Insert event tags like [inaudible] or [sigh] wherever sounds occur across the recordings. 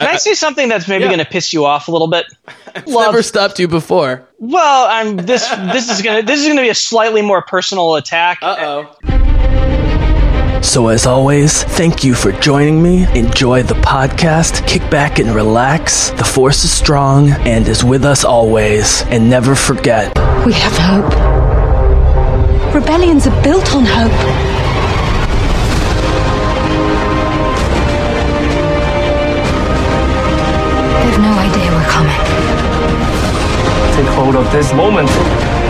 Can I say something that's maybe Yeah. going to piss you off a little bit? [laughs] Love- Never stopped you before. Well, I'm [laughs] this. This is gonna. This is gonna be a slightly more personal attack. Uh oh. So, as always, thank you for joining me. Enjoy the podcast, kick back and relax. The Force is strong and is with us always. And never forget We have hope. Rebellions are built on hope. Take hold of this moment.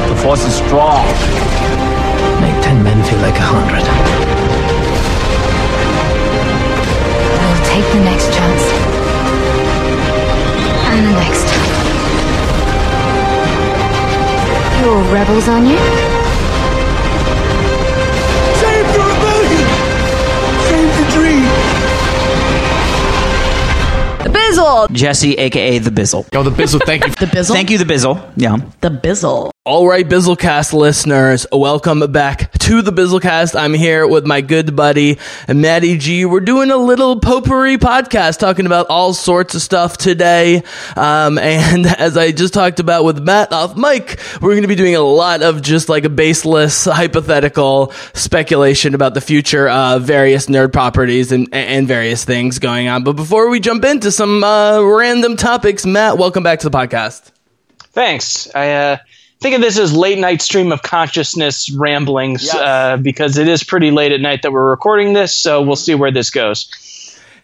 The force is strong. make 10 men feel like a 100. We'll take the next chance. And the next. You're rebels, aren't you? Bizzle. Jesse, aka the Bizzle. Yo, the Bizzle, thank you. [laughs] The Bizzle. Thank you, the Bizzle. Yeah. The Bizzle. All right, Bizzlecast listeners, welcome back to the Bizzlecast. I'm here with my good buddy Maddie G. We're doing a little potpourri podcast talking about all sorts of stuff today. Um, and [laughs] as I just talked about with Matt off mic, we're going to be doing a lot of just like a baseless, hypothetical speculation about the future of various nerd properties and, and various things going on. But before we jump into some uh, random topics, Matt, welcome back to the podcast. Thanks. I uh, think of this as late night stream of consciousness ramblings Yes. uh, because it is pretty late at night that we're recording this. So we'll see where this goes.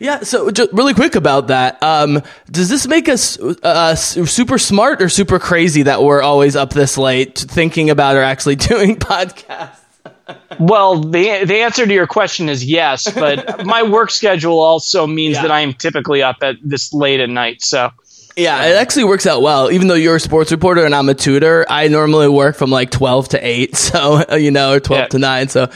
Yeah, so just really quick about that. Um, does this make us uh, super smart or super crazy that we're always up this late thinking about or actually [laughs] doing podcasts? Well, the the answer to your question is yes, but [laughs] my work schedule also means Yeah. that I am typically up at this late at night. So Yeah, it actually works out well. Even though you're a sports reporter and I'm a tutor, I normally work from like 12 to 8, [laughs] so, you know, or 12 Yeah. to 9, so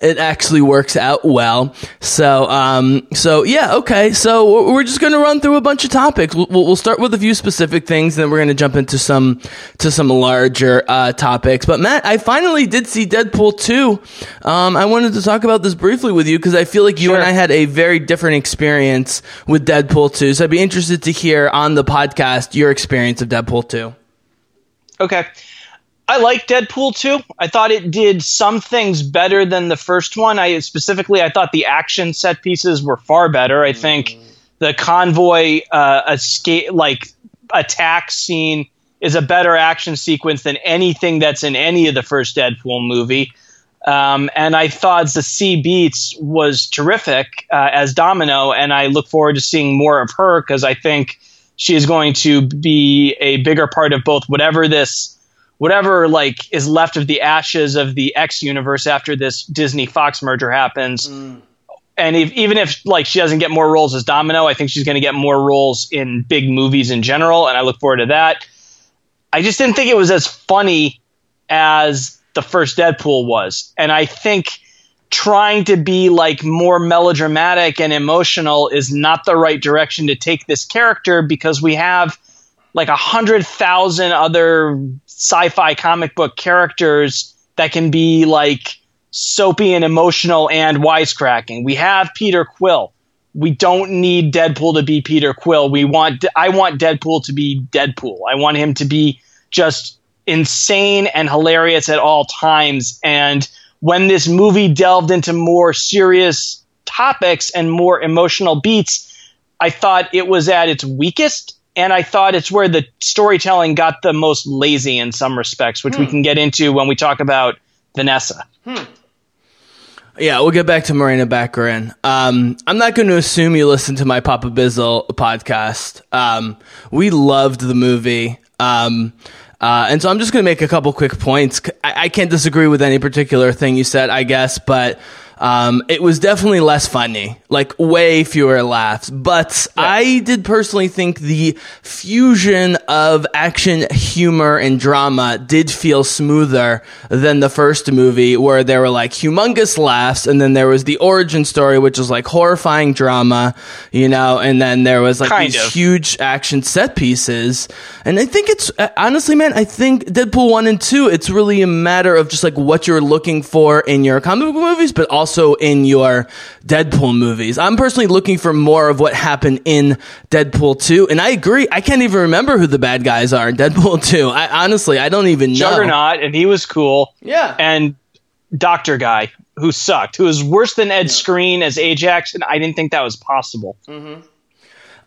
it actually works out well. So, um, so yeah, okay. So we're- we're just going to run through a bunch of topics. We'll, we'll start with a few specific things, and then we're going to jump into some, to some larger, uh, topics. But Matt, I finally did see Deadpool 2. Um, I wanted to talk about this briefly with you because I feel like you Sure. and I had a very different experience with Deadpool 2. So I'd be interested to hear on the podcast your experience of Deadpool 2. Okay. I like Deadpool 2. I thought it did some things better than the first one. I specifically I thought the action set pieces were far better. I think the convoy uh, escape like attack scene is a better action sequence than anything that's in any of the first Deadpool movie. Um, and I thought Zazie Beetz was terrific uh, as Domino, and I look forward to seeing more of her because I think she is going to be a bigger part of both whatever this whatever like is left of the ashes of the X universe after this Disney Fox merger happens. Hmm. And if, even if like she doesn't get more roles as Domino, I think she's going to get more roles in big movies in general, and I look forward to that. I just didn't think it was as funny as the first Deadpool was, and I think trying to be like more melodramatic and emotional is not the right direction to take this character because we have like a hundred thousand other sci-fi comic book characters that can be like soapy and emotional and wisecracking. We have Peter Quill. We don't need Deadpool to be Peter Quill. We want I want Deadpool to be Deadpool. I want him to be just insane and hilarious at all times and when this movie delved into more serious topics and more emotional beats, I thought it was at its weakest. And I thought it's where the storytelling got the most lazy in some respects, which we can get into when we talk about Vanessa. Yeah, we'll get back to Morena Baccarin. Um, I'm not going to assume you listen to my Papa Bizzle podcast. Um, we loved the movie. Um, uh, and so I'm just going to make a couple quick points. I, I can't disagree with any particular thing you said, I guess, but um, it was definitely less funny, like way fewer laughs. But I did personally think the fusion of action, humor, and drama did feel smoother than the first movie, where there were like humongous laughs, and then there was the origin story, which was like horrifying drama, you know, and then there was like Kind these of. huge action set pieces. And I think it's uh, honestly, man, I think Deadpool 1 and 2, it's really a matter of just like what you're looking for in your comic book movies, but also also in your Deadpool movies. I'm personally looking for more of what happened in Deadpool 2. And I agree. I can't even remember who the bad guys are in Deadpool [laughs] 2. I honestly, I don't even know. Juggernaut, and he was cool. Yeah. And Doctor Guy, who sucked, who was worse than Ed Skrein as Ajax, and I didn't think that was possible.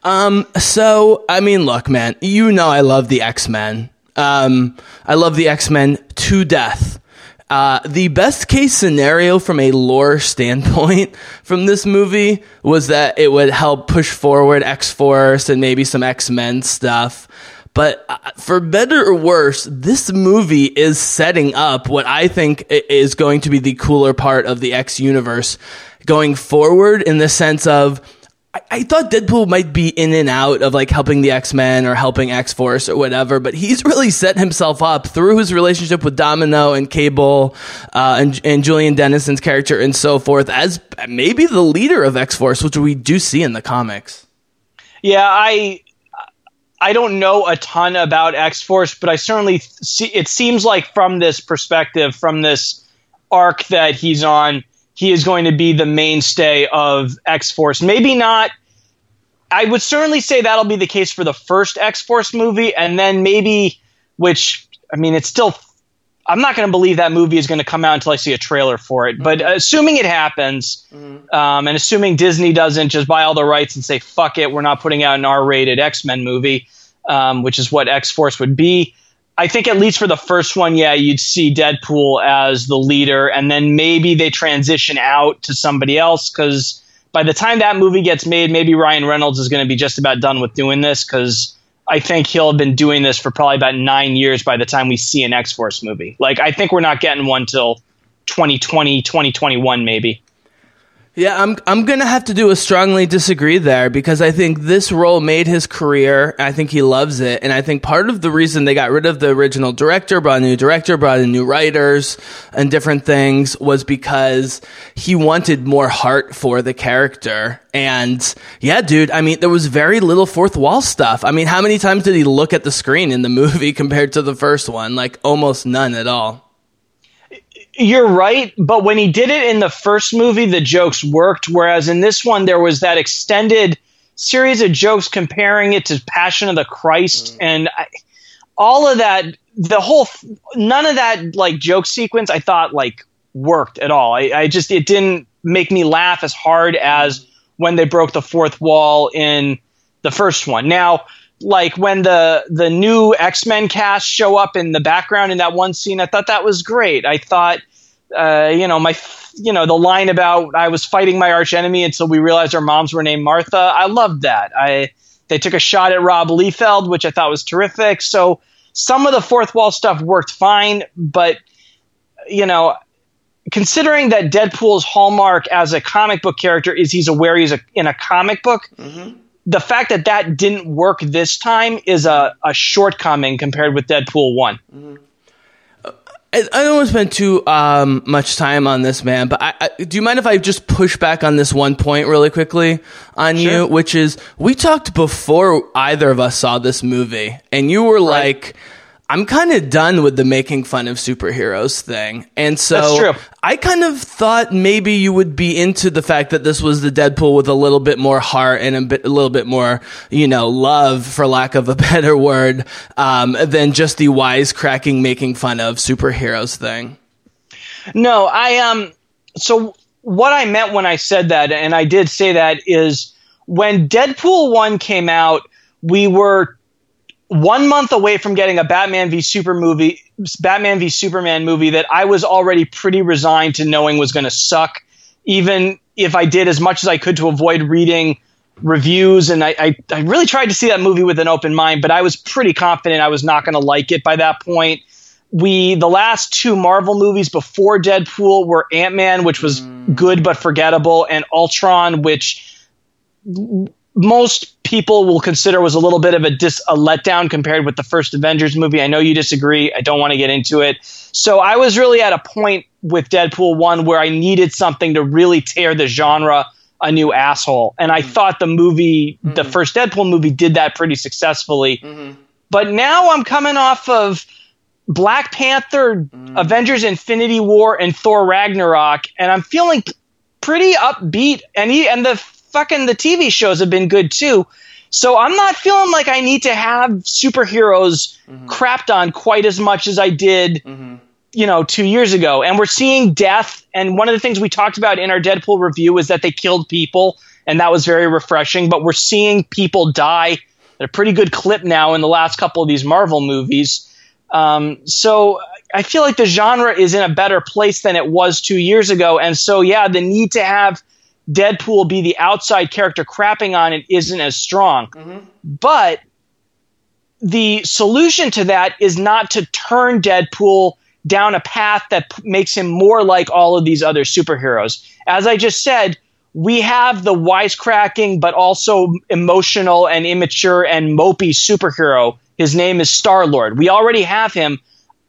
Um, so, I mean, look, man, you know I love the X Men. Um, I love the X Men to death. Uh, the best case scenario from a lore [laughs] standpoint from this movie was that it would help push forward X Force and maybe some X Men stuff. But uh, for better or worse, this movie is setting up what I think is going to be the cooler part of the X universe going forward in the sense of I, thought Deadpool might be in and out of like helping the X Men or helping X Force or whatever, but he's really set himself up through his relationship with Domino and Cable uh, and, and Julian Dennison's character and so forth as maybe the leader of X Force, which we do see in the comics. Yeah, I I don't know a ton about X Force, but I certainly see. It seems like from this perspective, from this arc that he's on, he is going to be the mainstay of X Force. Maybe not. I would certainly say that'll be the case for the first X Force movie, and then maybe, which I mean, it's still. I'm not going to believe that movie is going to come out until I see a trailer for it. But assuming it happens, um, and assuming Disney doesn't just buy all the rights and say "fuck it," we're not putting out an R-rated X-Men movie, um, which is what X-Force would be. I think at least for the first one, yeah, you'd see Deadpool as the leader, and then maybe they transition out to somebody else because by the time that movie gets made, maybe Ryan Reynolds is going to be just about done with doing this because I think he'll have been doing this for probably about nine years by the time we see an X Force movie. Like, I think we're not getting one till 2020, 2021, maybe. Yeah, I'm I'm gonna have to do a strongly disagree there because I think this role made his career. I think he loves it, and I think part of the reason they got rid of the original director, brought a new director, brought in new writers, and different things was because he wanted more heart for the character. And yeah, dude, I mean, there was very little fourth wall stuff. I mean, how many times did he look at the screen in the [laughs] movie compared to the first one? Like almost none at all. You're right, but when he did it in the first movie, the jokes worked. Whereas in this one, there was that extended series of jokes comparing it to Passion of the Christ, mm. and I, all of that. The whole, none of that like joke sequence, I thought like worked at all. I, I just it didn't make me laugh as hard as mm. when they broke the fourth wall in the first one. Now, like when the the new X Men cast show up in the background in that one scene, I thought that was great. I thought, uh, you know, my you know the line about I was fighting my arch enemy until we realized our moms were named Martha. I loved that. I they took a shot at Rob Liefeld, which I thought was terrific. So some of the fourth wall stuff worked fine, but you know. Considering that Deadpool's hallmark as a comic book character is he's aware he's a, in a comic book, the fact that that didn't work this time is a, a shortcoming compared with Deadpool 1. I, I don't want to spend too um, much time on this, man. But I, I, do you mind if I just push back on this one point really quickly on you, which is we talked before either of us saw this movie, and you were like, "I'm kind of done with the making fun of superheroes thing," and so I kind of thought maybe you would be into the fact that this was the Deadpool with a little bit more heart and a, bit, a little bit more, you know, love, for lack of a [laughs] better word, um, than just the wisecracking, making fun of superheroes thing. No, I um so what I meant when I said that and I did say that is when Deadpool 1 came out, we were 1 month away from getting a Batman v Super movie Batman v Superman movie that I was already pretty resigned to knowing was going to suck even if I did as much as I could to avoid reading reviews. And I, I, I really tried to see that movie with an open mind, but I was pretty confident I was not going to like it by that point. We the last two Marvel movies before Deadpool were Ant Man, which was mm. good but forgettable, and Ultron, which most people will consider was a little bit of a dis a letdown compared with the first Avengers movie. I know you disagree. I don't want to get into it. So I was really at a point with Deadpool one where I needed something to really tear the genre a new asshole, and I mm. thought the movie, the mm-hmm. first Deadpool movie, did that pretty successfully. Mm-hmm. But now I'm coming off of Black Panther, mm. Avengers Infinity War, and Thor Ragnarok, and I'm feeling pretty upbeat, and he and the fucking the TV shows have been good too. So I'm not feeling like I need to have superheroes crapped on quite as much as I did, you know, two years ago. And we're seeing death. And one of the things we talked about in our Deadpool review was that they killed people, and that was very refreshing. But we're seeing people die at a pretty good clip now in the last couple of these Marvel movies. Um, so I feel like the genre is in a better place than it was two years ago. And so, yeah, the need to have Deadpool be the outside character crapping on it isn't as strong. Mm-hmm. But the solution to that is not to turn Deadpool down a path that p- makes him more like all of these other superheroes. As I just said, we have the wisecracking but also emotional and immature and mopey superhero. His name is Star Lord. We already have him.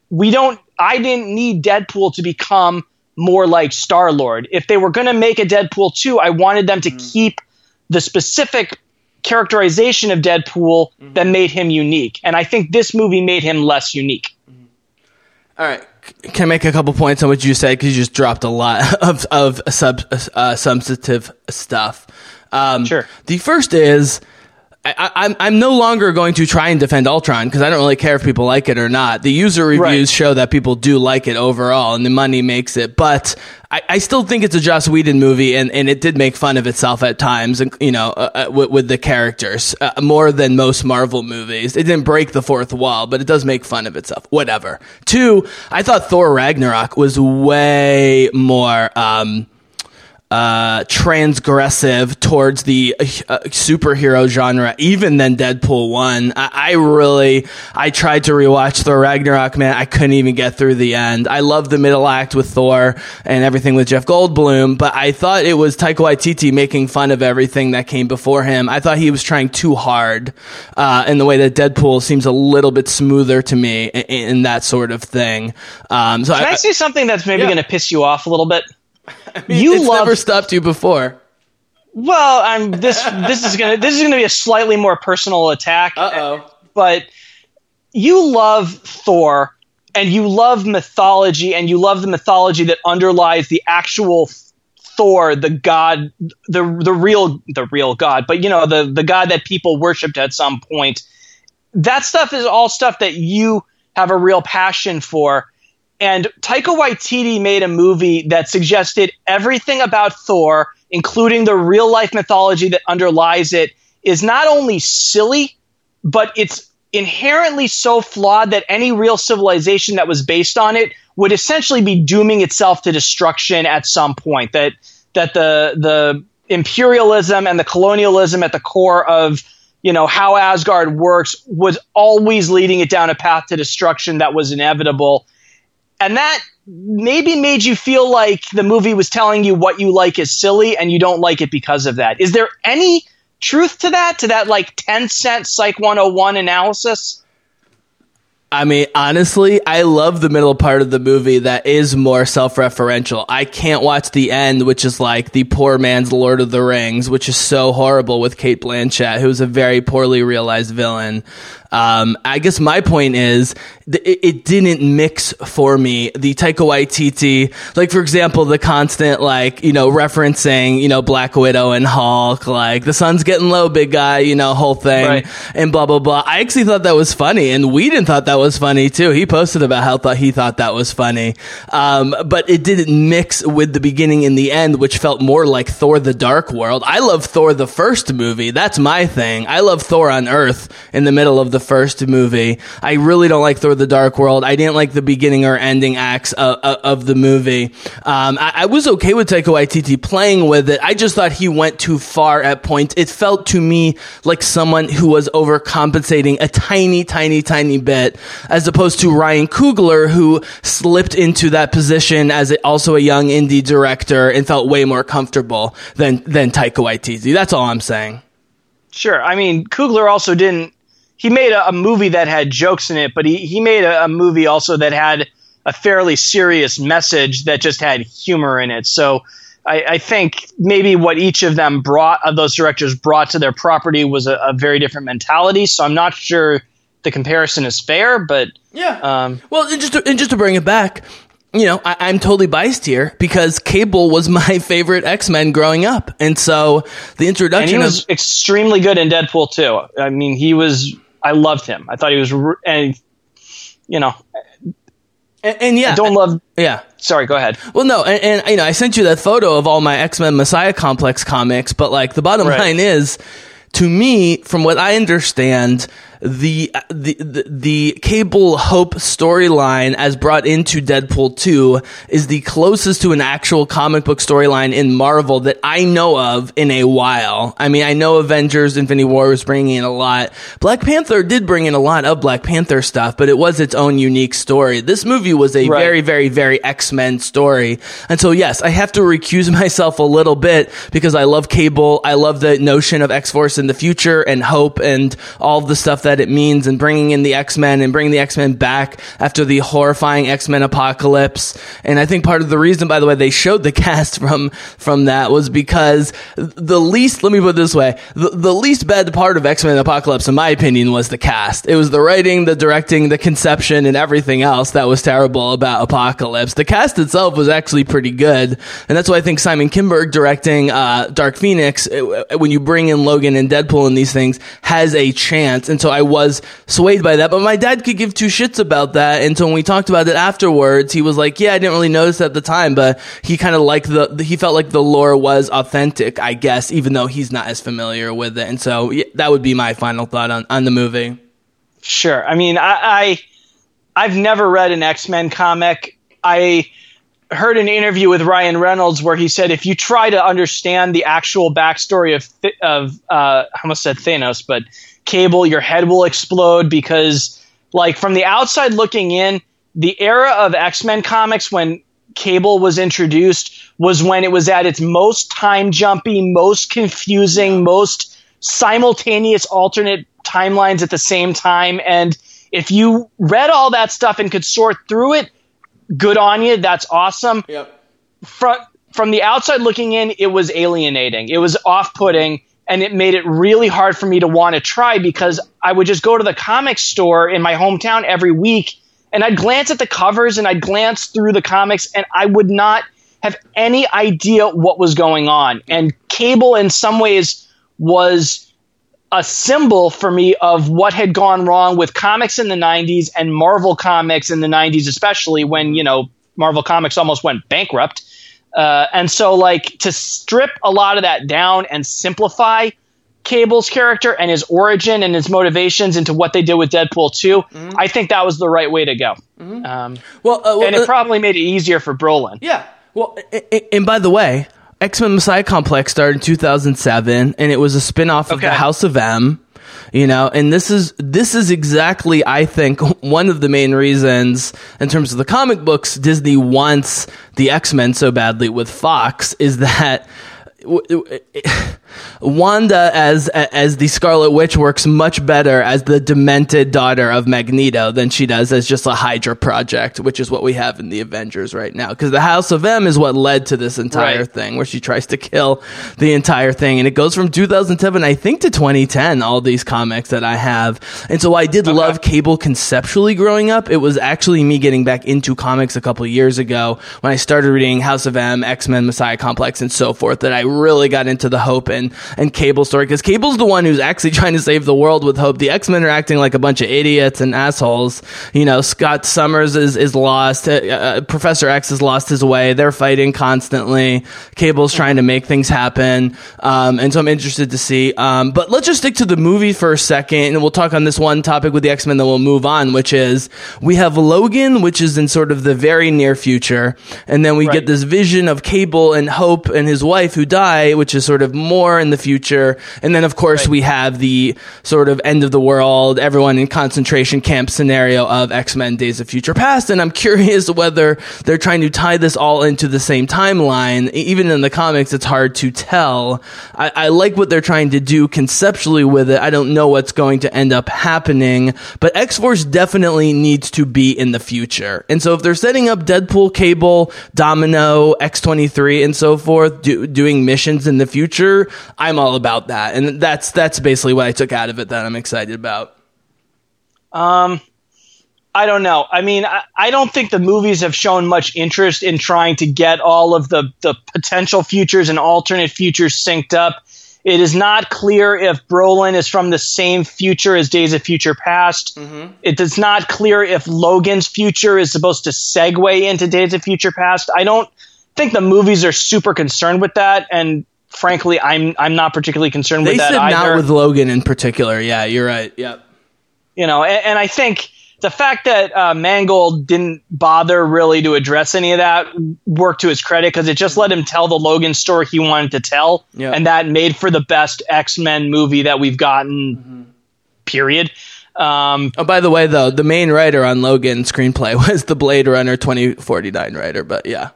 We don't. I didn't need Deadpool to become more like Star Lord. If they were going to make a Deadpool 2, I wanted them to keep the specific characterization of Deadpool that made him unique. And I think this movie made him less unique. All right. C- Can I make a couple points on what you said? Because you just dropped a lot [laughs] of, of sub, uh, substantive stuff. Um, Sure. The first is I, I, I'm, I'm no longer going to try and defend Ultron because I don't really care if people like it or not. The user reviews Right. show that people do like it overall and the money makes it. But I, I still think it's a Joss Whedon movie and, and it did make fun of itself at times, and you know, uh, uh, with, with the characters uh, more than most Marvel movies. It didn't break the fourth wall, but it does make fun of itself. Whatever. Two, I thought Thor Ragnarok was way more. Um, uh, transgressive towards the uh, superhero genre, even than Deadpool one. I, I really, I tried to rewatch Thor Ragnarok, man. I couldn't even get through the end. I love the middle act with Thor and everything with Jeff Goldblum, but I thought it was Taika Waititi making fun of everything that came before him. I thought he was trying too hard, uh, in the way that Deadpool seems a little bit smoother to me in, in that sort of thing. Um, so Can I say something that's maybe Yeah. going to piss you off a little bit? [laughs] you you love- never stopped you before. Well, I'm this. This is gonna. This is gonna be a slightly more personal attack. Uh oh. But you love Thor, and you love mythology, and you love the mythology that underlies the actual Thor, the god, the the real the real god. But you know the the god that people worshipped at some point. That stuff is all stuff that you have a real passion for. And Taika Waititi made a movie that suggested everything about Thor, including the real life mythology that underlies it, is not only silly, but it's inherently so flawed that any real civilization that was based on it would essentially be dooming itself to destruction at some point. That that the the imperialism and the colonialism at the core of you know how Asgard works was always leading it down a path to destruction that was inevitable and that maybe made you feel like the movie was telling you what you like is silly and you don't like it because of that. Is there any truth to that? To that like 10 cent Psych 101 analysis? I mean, honestly, I love the middle part of the movie that is more self-referential. I can't watch the end, which is like the poor man's Lord of the Rings, which is so horrible with Cate Blanchett, who's a very poorly realized villain. Um, I guess my point is th- it, didn't mix for me. The Taika Waititi, like for example, the constant like you know referencing you know Black Widow and Hulk, like the sun's getting low, big guy, you know whole thing, Right. and blah blah blah. I actually thought that was funny, and Whedon thought that was funny too. He posted about how thought he thought that was funny, um, but it didn't mix with the beginning and the end, which felt more like Thor: The Dark World. I love Thor the first movie. That's my thing. I love Thor on Earth in the middle of the first movie. I really don't like Thor: The Dark World. I didn't like the beginning or ending acts of, of, the movie. Um, I, I was okay with Taika Waititi playing with it. I just thought he went too far at points. It felt to me like someone who was overcompensating a tiny, tiny, tiny bit, as opposed to Ryan Coogler, who slipped into that position as also a young indie director and felt way more comfortable than than Taika Waititi. That's all I'm saying. Sure. I mean, Coogler also didn't. He made a, a movie that had jokes in it, but he, he made a, a movie also that had a fairly serious message that just had humor in it. So I, I think maybe what each of them brought, of those directors brought to their property was a, a very different mentality. So I'm not sure the comparison is fair, but Yeah. um, Well, and just to, and just to bring it back, you know, I, I'm totally biased here because Cable was [laughs] my favorite X Men growing up, and so the And introduction he of was extremely good in Deadpool too. I mean, he was. I loved him. I thought he was, r- and you know, and, and yeah, I don't love. yeah. Sorry, go ahead. Well, no, and, and you know, I sent you that photo of all my X Men Messiah Complex comics, but like the bottom Right. line is, to me, from what I understand, the the the, the Cable Hope storyline as brought into Deadpool two is the closest to an actual comic book storyline in Marvel that I know of in a while. I mean, I know Avengers: Infinity War was bringing in a lot. Black Panther did bring in a lot of Black Panther stuff, but it was its own unique story. This movie was a Right. very very, very X Men story. And so, yes, I have to recuse [laughs] myself a little bit because I love Cable. I love the notion of X Force in the future and hope and all the stuff that it means and bringing in the X Men and bringing the X Men back after the horrifying X Men apocalypse. And I think part of the reason, by the way, they showed the [laughs] cast from from that was because the least, let me put it this way, the, the least bad part of X Men Apocalypse, in my opinion, was the cast. It was the writing, the directing, the conception, and everything else that was terrible about Apocalypse. The cast itself was actually pretty good, and that's why I think Simon Kinberg directing uh, Dark Phoenix, uh, when you bring in Logan and Deadpool and these things, has a chance. And so was swayed by that, but my dad could give two shits about that. And so when we talked about it afterwards, he was like, "Yeah, I didn't really notice at the time, but he kind of liked the he felt like the lore was authentic, I guess, even though he's not as familiar with it." And so yeah, that would be my final thought on on the movie. Sure. I mean, I, I I've never read an X Men comic. I heard an interview with Ryan Reynolds where he said if you try to understand the actual backstory of of uh, I almost said Thanos, but Cable, your head will explode because like from the outside looking in, the era of X Men comics when Cable was introduced was when it was at its most time jumpy, most confusing, most simultaneous alternate timelines at the same time. And if you read all that stuff and could sort through it, good on you. That's awesome. Yep. From from the outside looking in, it was alienating. It was off putting. And it made it really hard for me to want to try because I would just go to the comic store in my hometown every week and I'd glance at the covers and I'd glance through the comics and I would not have any idea what was going on. And Cable, in some ways, was a symbol for me of what had gone wrong with comics in the 90s and Marvel comics in the 90s, especially when, you know, Marvel Comics almost went bankrupt. Uh, and so, like, to strip a lot of that down and simplify Cable's character and his origin and his motivations into what they did with Deadpool 2, I think that was the right way to go. Um, Well, uh, well, and it uh, probably made it easier for Brolin. Yeah. Well, a- a- and by the way, X Men Messiah Complex started in 2007, and it was a spin off of Okay. the House of M. You know, and this is this is exactly, I think, [laughs] one of the main reasons in terms of the comic books Disney wants the X Men so badly with Fox is that. [laughs] Wanda as as the Scarlet Witch works much better as the demented daughter of Magneto than she does as just a Hydra project, which is what we have in the Avengers right now. Because the House of M is what led to this entire Right. thing, where she tries to kill the entire thing, and it goes from 2007, I think, to 2010. All these comics that I have, and so I did love Cable conceptually growing up. It was actually me getting back into comics a couple years ago when I started reading House of M, X Men, Messiah Complex, and so forth. That I really got into the Hope and and Cable story because Cable's the one who's actually [laughs] trying to save the world with Hope. The X Men are acting like a bunch of idiots and assholes. You know, Scott Summers is is lost. Uh, uh, Professor X has lost his way. They're fighting constantly. Cable's trying to make things happen, um, and so I'm interested to see. Um, but let's just stick to the movie for a second, and we'll talk on this one topic with the X Men. Then we'll move on, which is we have Logan, which is in sort of the very near future, and then we Right. get this vision of Cable and Hope and his wife who which is sort of more in the future. And then, of course, we have the sort of end of the world, everyone in concentration camp scenario of X Men Days of Future Past. And I'm [laughs] curious whether they're trying to tie this all into the same timeline. Even in the comics, it's hard to tell. I, I like what they're trying to do conceptually with it. I don't know what's going to end up happening, but X Force definitely needs to be in the future. And so if they're setting up Deadpool, Cable, Domino, X23, and so forth, do, doing missions in the future, I'm all about that. And that's, that's basically what I took out of it that I'm excited about. Um, I don't know. I mean, I, I don't think the movies have shown much interest in trying to get all of the, the potential futures and alternate futures synced up. It is not clear if Brolin is from the same future as Days of Future Past. It is not clear if Logan's future is supposed to segue into Days of Future Past. I don't think the movies are super concerned with that, and frankly, I'm I'm not particularly concerned They with that said either not with Logan in particular. Yeah, you're right. Yep. you know, and, and I think the fact that uh, Mangold didn't bother really to address any of that worked to his credit because it just let him tell the Logan story he wanted to tell, Yeah. and that made for the best X Men movie that we've gotten. Period. Um, Oh, by the way, though, the main writer on Logan screenplay [laughs] was the Blade Runner 2049 writer, but yeah.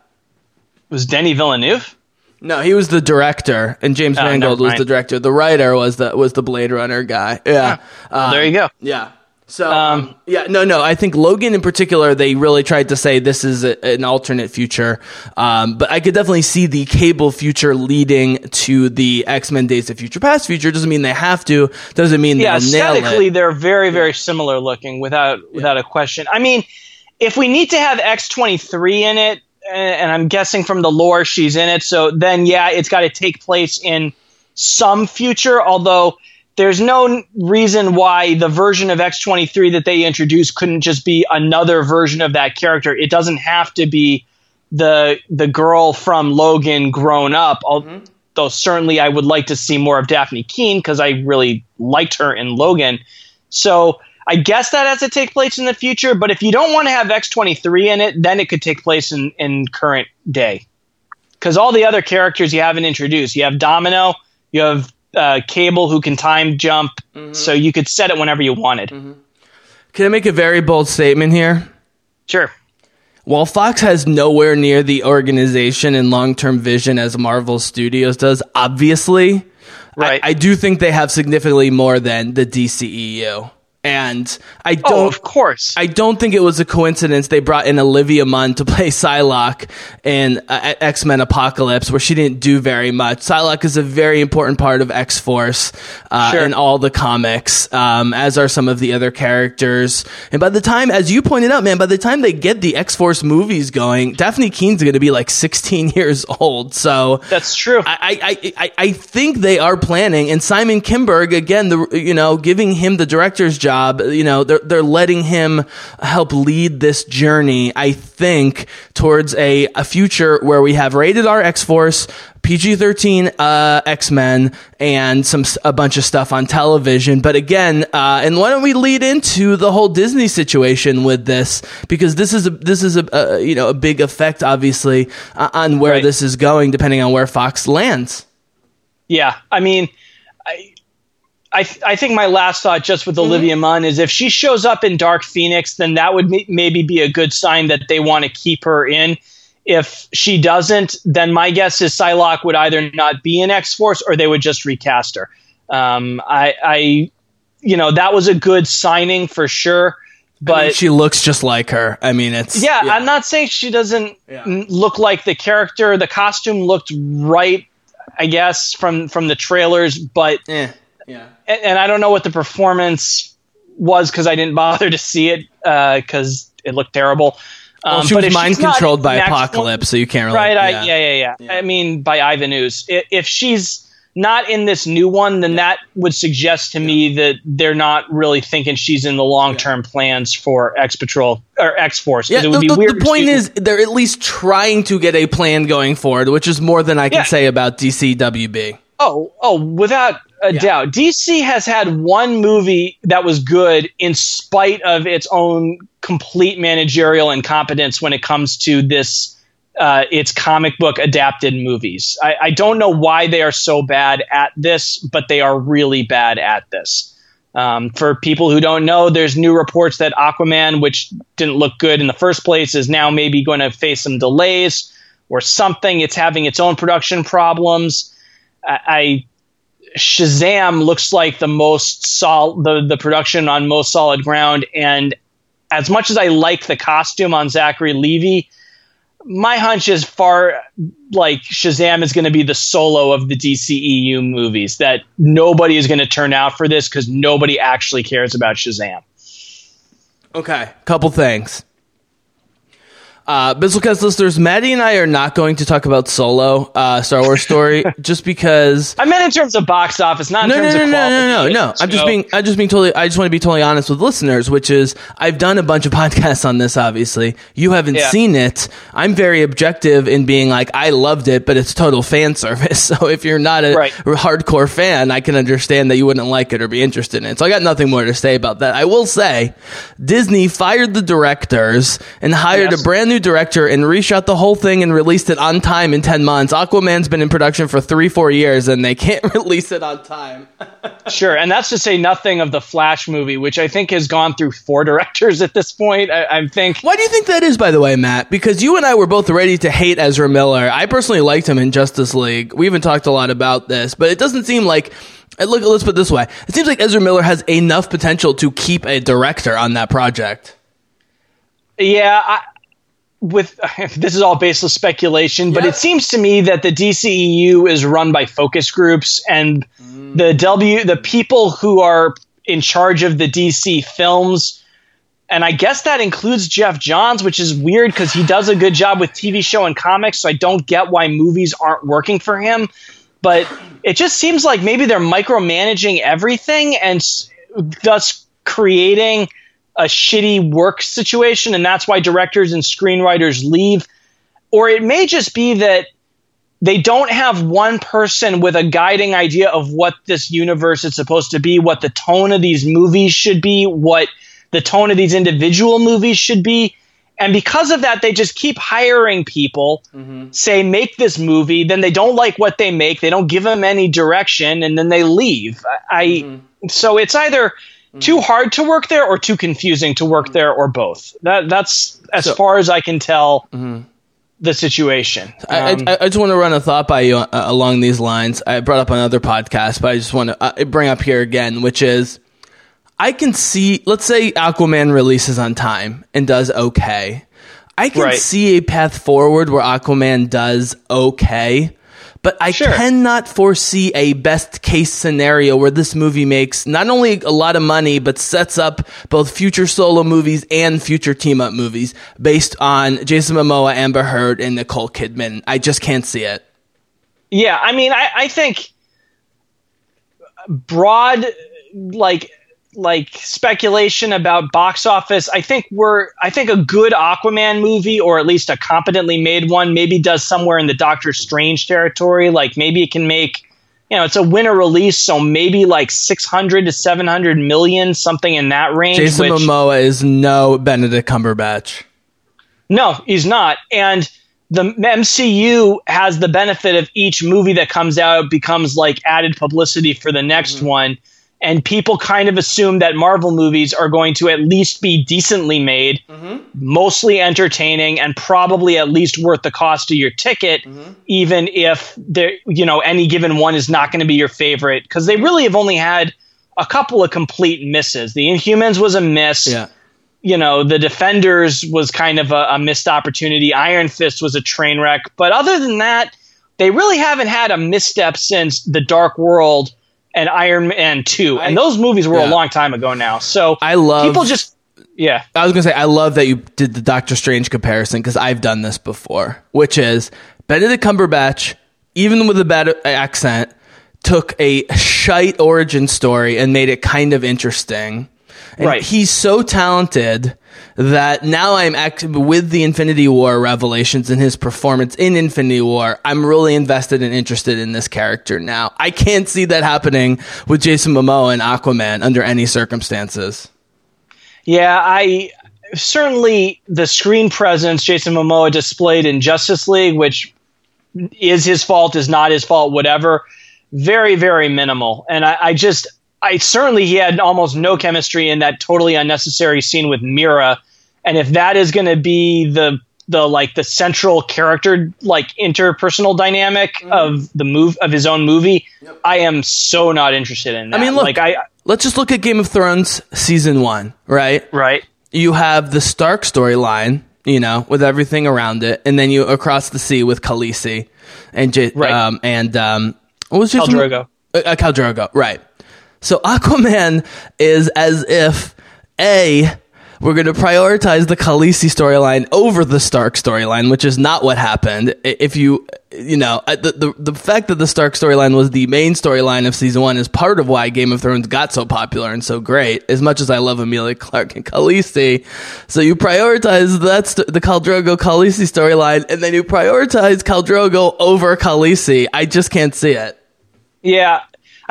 Was Denis Villeneuve? No, he was the director, and James Oh, Mangold was the director. The writer was the was the Blade Runner guy. Yeah, Well, Um, there you go. yeah. So um, yeah, no, no. I think Logan in particular, they really tried to say this is a, an alternate future, um, but I could definitely see the Cable future leading to the X Men Days of Future Past future. Doesn't mean they have to. Doesn't mean yeah, they'll nail aesthetically they're very very similar looking without without a question. I mean, if we need to have X twenty three in it, and I'm guessing from the lore she's in it, so then yeah, it's got to take place in some future. Although there's no n- reason why the version of X twenty three that they introduced couldn't just be another version of that character. It doesn't have to be the the girl from Logan grown up. Although mm-hmm. certainly I would like to see more of Dafne Keen because I really liked her in Logan. So I guess that has to take place in the future. But if you don't want to have X twenty three in it, then it could take place in in current day. Because all the other characters you haven't introduced, you have Domino, you have uh, Cable who can time jump, so you could set it whenever you wanted. Can I make a very bold statement here? Sure. While Fox has nowhere near the organization and long term vision as Marvel Studios does, obviously, Right. I, I do think they have significantly more than the DCEU. And I don't Oh, of course. I don't think it was a coincidence they brought in Olivia Munn to [laughs] play Psylocke in uh, X Men Apocalypse, where she didn't do very much. Psylocke is a very important part of X Force uh, Sure. in all the comics, um, as are some of the other characters. And by the time, as you pointed out, man, by the time they get the X Force movies going, Dafne Keen's going to be like 16 [laughs] years old. So That's true. I, I, I, I think they are planning, and Simon Kinberg again, the you know, giving him the director's job. You know, they're they're letting him help lead this journey. I think towards a a future where we have rated R X Force. PG thirteen uh, X Men and some a bunch of stuff on television, but again, uh, and why don't we lead into the whole Disney situation with this because this is a this is a, a you know a big effect obviously uh, on where Right. this is going depending on where Fox lands. Yeah, I mean, I, I, I think my last thought just with Olivia Munn is if she shows up in Dark Phoenix, then that would m- maybe be a good sign that they want to keep her in. If she doesn't, then my guess is Psylocke would either not be in X Force or they would just recast her. Um, I, I, you know, that was a good signing for sure. But I mean, she looks just like her. I mean, it's yeah, I'm not saying she doesn't n- look like the character. The costume looked right, I guess, from from the trailers, but eh, yeah. and, and I don't know what the performance was because I didn't bother to see it because it looked terrible. Um, Well, she but was mind controlled by the next one- Apocalypse, so you can't really. right? I, yeah. yeah, yeah, yeah, I mean, by Ivan Ooze. If she's not in this new one, then that would suggest to me that they're not really thinking she's in the long term plans for X Patrol or X Force. Yeah, it would the, be the- weird. the point is they're at least trying to get a plan going forward, which is more than I can Yeah. say about DCWB. Oh, oh, without a doubt. DC has had one movie that was good in spite of its own complete managerial incompetence when it comes to this uh, its comic book adapted movies. I, I don't know why they are so bad at this, but they are really bad at this. Um, for people who don't know, there's new reports that Aquaman, which didn't look good in the first place, is now maybe going to face some delays or something. It's having its own production problems. I, I Shazam looks like the most sol the the production on most solid ground. And as much as I like the costume on Zachary Levi, my hunch is far like Shazam is going to be the solo of the DCEU movies. That nobody is going to turn out for this because nobody actually cares about Shazam. Okay, couple things. Uh, Bizzlecast listeners, Maddie and I are not going to talk about Solo, uh, Star Wars story, [laughs] just because. I meant in terms of box office, not in No, no, terms no, of no, quality. no, no, no. I'm just being, I'm just being totally, I just want to be totally honest with listeners, which is, I've done a bunch of [laughs] podcasts on this, obviously. You haven't Yeah. seen it. I'm very objective in being like, I loved it, but it's total fan [laughs] service. So if you're not a Right. hardcore fan, I can understand that you wouldn't like it or be interested in it. So I got nothing more to say about that. I will say, Disney fired the directors and hired Yes. a brand new director and reshot the whole thing and released it on time in 10 months. Aquaman's been in production for three, four years and they can't [laughs] release it on time. [laughs] Sure, and that's to say nothing of the Flash movie, which I think has gone through four [laughs] directors at this point. I, I think Why do you think that is, by the way, Matt? Because you and I were both ready to hate Ezra Miller. I personally liked him in Justice League. We haven't talked a lot about this, but it doesn't seem like. uh, Look, let's put it this way: it seems like Ezra Miller has enough potential to keep a director on that project. Yeah, I, with [laughs] this is all baseless speculation, but it seems to me that the DCEU is run by focus groups, and mm. the W the people who are in charge of the DC films. And I guess that includes Geoff Johns, which is weird because he does a good job with TV show and comics. So I don't get why movies aren't working for him. But it just seems like maybe they're micromanaging everything and thus creating a shitty work situation, and that's why directors and screenwriters leave. Or it may just be that they don't have one person with a guiding idea of what this universe is supposed to be, what the tone of these movies should be, what the tone of these individual movies should be. And because of that, they just keep hiring people, mm-hmm. say, make this movie. Then they don't like what they make. They don't give them any direction, and then they leave. I, I mm-hmm. so it's either too hard to work there or too confusing to work there or both. That that's as So- far as I can tell the situation. I, Um, I, I just want to run a thought by you uh, along these lines. I brought up on other podcasts, but I just want to uh, bring up here again, which is I can see, let's say Aquaman releases on time and does okay. I can Right. see a path forward where Aquaman does okay, but I Sure. cannot foresee a best case scenario where this movie makes not only a lot of money, but sets up both future solo movies and future team up movies based on Jason Momoa, Amber Heard, and Nicole Kidman. I just can't see it. Yeah, I mean, I, I think broad like like speculation about box office. I think we're I think a good Aquaman movie or at least a competently made one maybe does somewhere in the Doctor Strange territory. Like maybe it can make you know it's a winter release, so maybe like six hundred to seven hundred million, something in that range. Jason which, Momoa is no Benedict Cumberbatch. No, he's not. And the MCU has the benefit of each movie that comes out becomes like added publicity for the next Mm-hmm. one. And people kind of assume that Marvel movies are going to at least be decently made, Mm-hmm. mostly entertaining, and probably at least worth the cost of your ticket, Mm-hmm. even if there, you know, any given one is not going to be your favorite. Because they really have only had a couple of complete misses. The Inhumans was a miss Yeah. you know, the Defenders was kind of a, a missed opportunity. Iron Fist was a train wreck. But other than that, they really haven't had a misstep since The Dark World and Iron Man 2. and those movies were yeah. a long time ago now. So I love- people just, yeah. I was gonna say I love that you did the Doctor Strange comparison because I've done this before, which is Benedict Cumberbatch, even with a bad accent, took a shite origin story and made it kind of interesting. And Right. he's so talented that now I'm act- with the Infinity War revelations and his performance in Infinity War. I'm really invested and interested in this character now. I can't see that happening with Jason Momoa and Aquaman under any circumstances. Yeah, I certainly the screen presence Jason Momoa displayed in Justice League, which is his fault, is not his fault, whatever, very, very minimal. And I, I just, I certainly he had almost no chemistry in that totally unnecessary scene with Mera. And if that is going to be the the like the central character like interpersonal dynamic of the move of his own movie, I am so not interested in that. I mean, look- like I Let's just look at Game of Thrones season one, right? right. You have the Stark storyline, you know, with everything around it, and then you across the sea with Khaleesi and J- Right. um, and um, what was Khal Drogo. Uh, uh, Khal Drogo, right? So Aquaman is as if a we're going to prioritize the Khaleesi storyline over the Stark storyline, which is not what happened. If you, you know, the the, the fact that the Stark storyline was the main storyline of season one is part of why Game of Thrones got so popular and so great. As much as I love Emilia Clarke and Khaleesi, so you prioritize that st- the Khal Drogo Khaleesi storyline, and then you prioritize Khal Drogo over Khaleesi. I just can't see it. Yeah.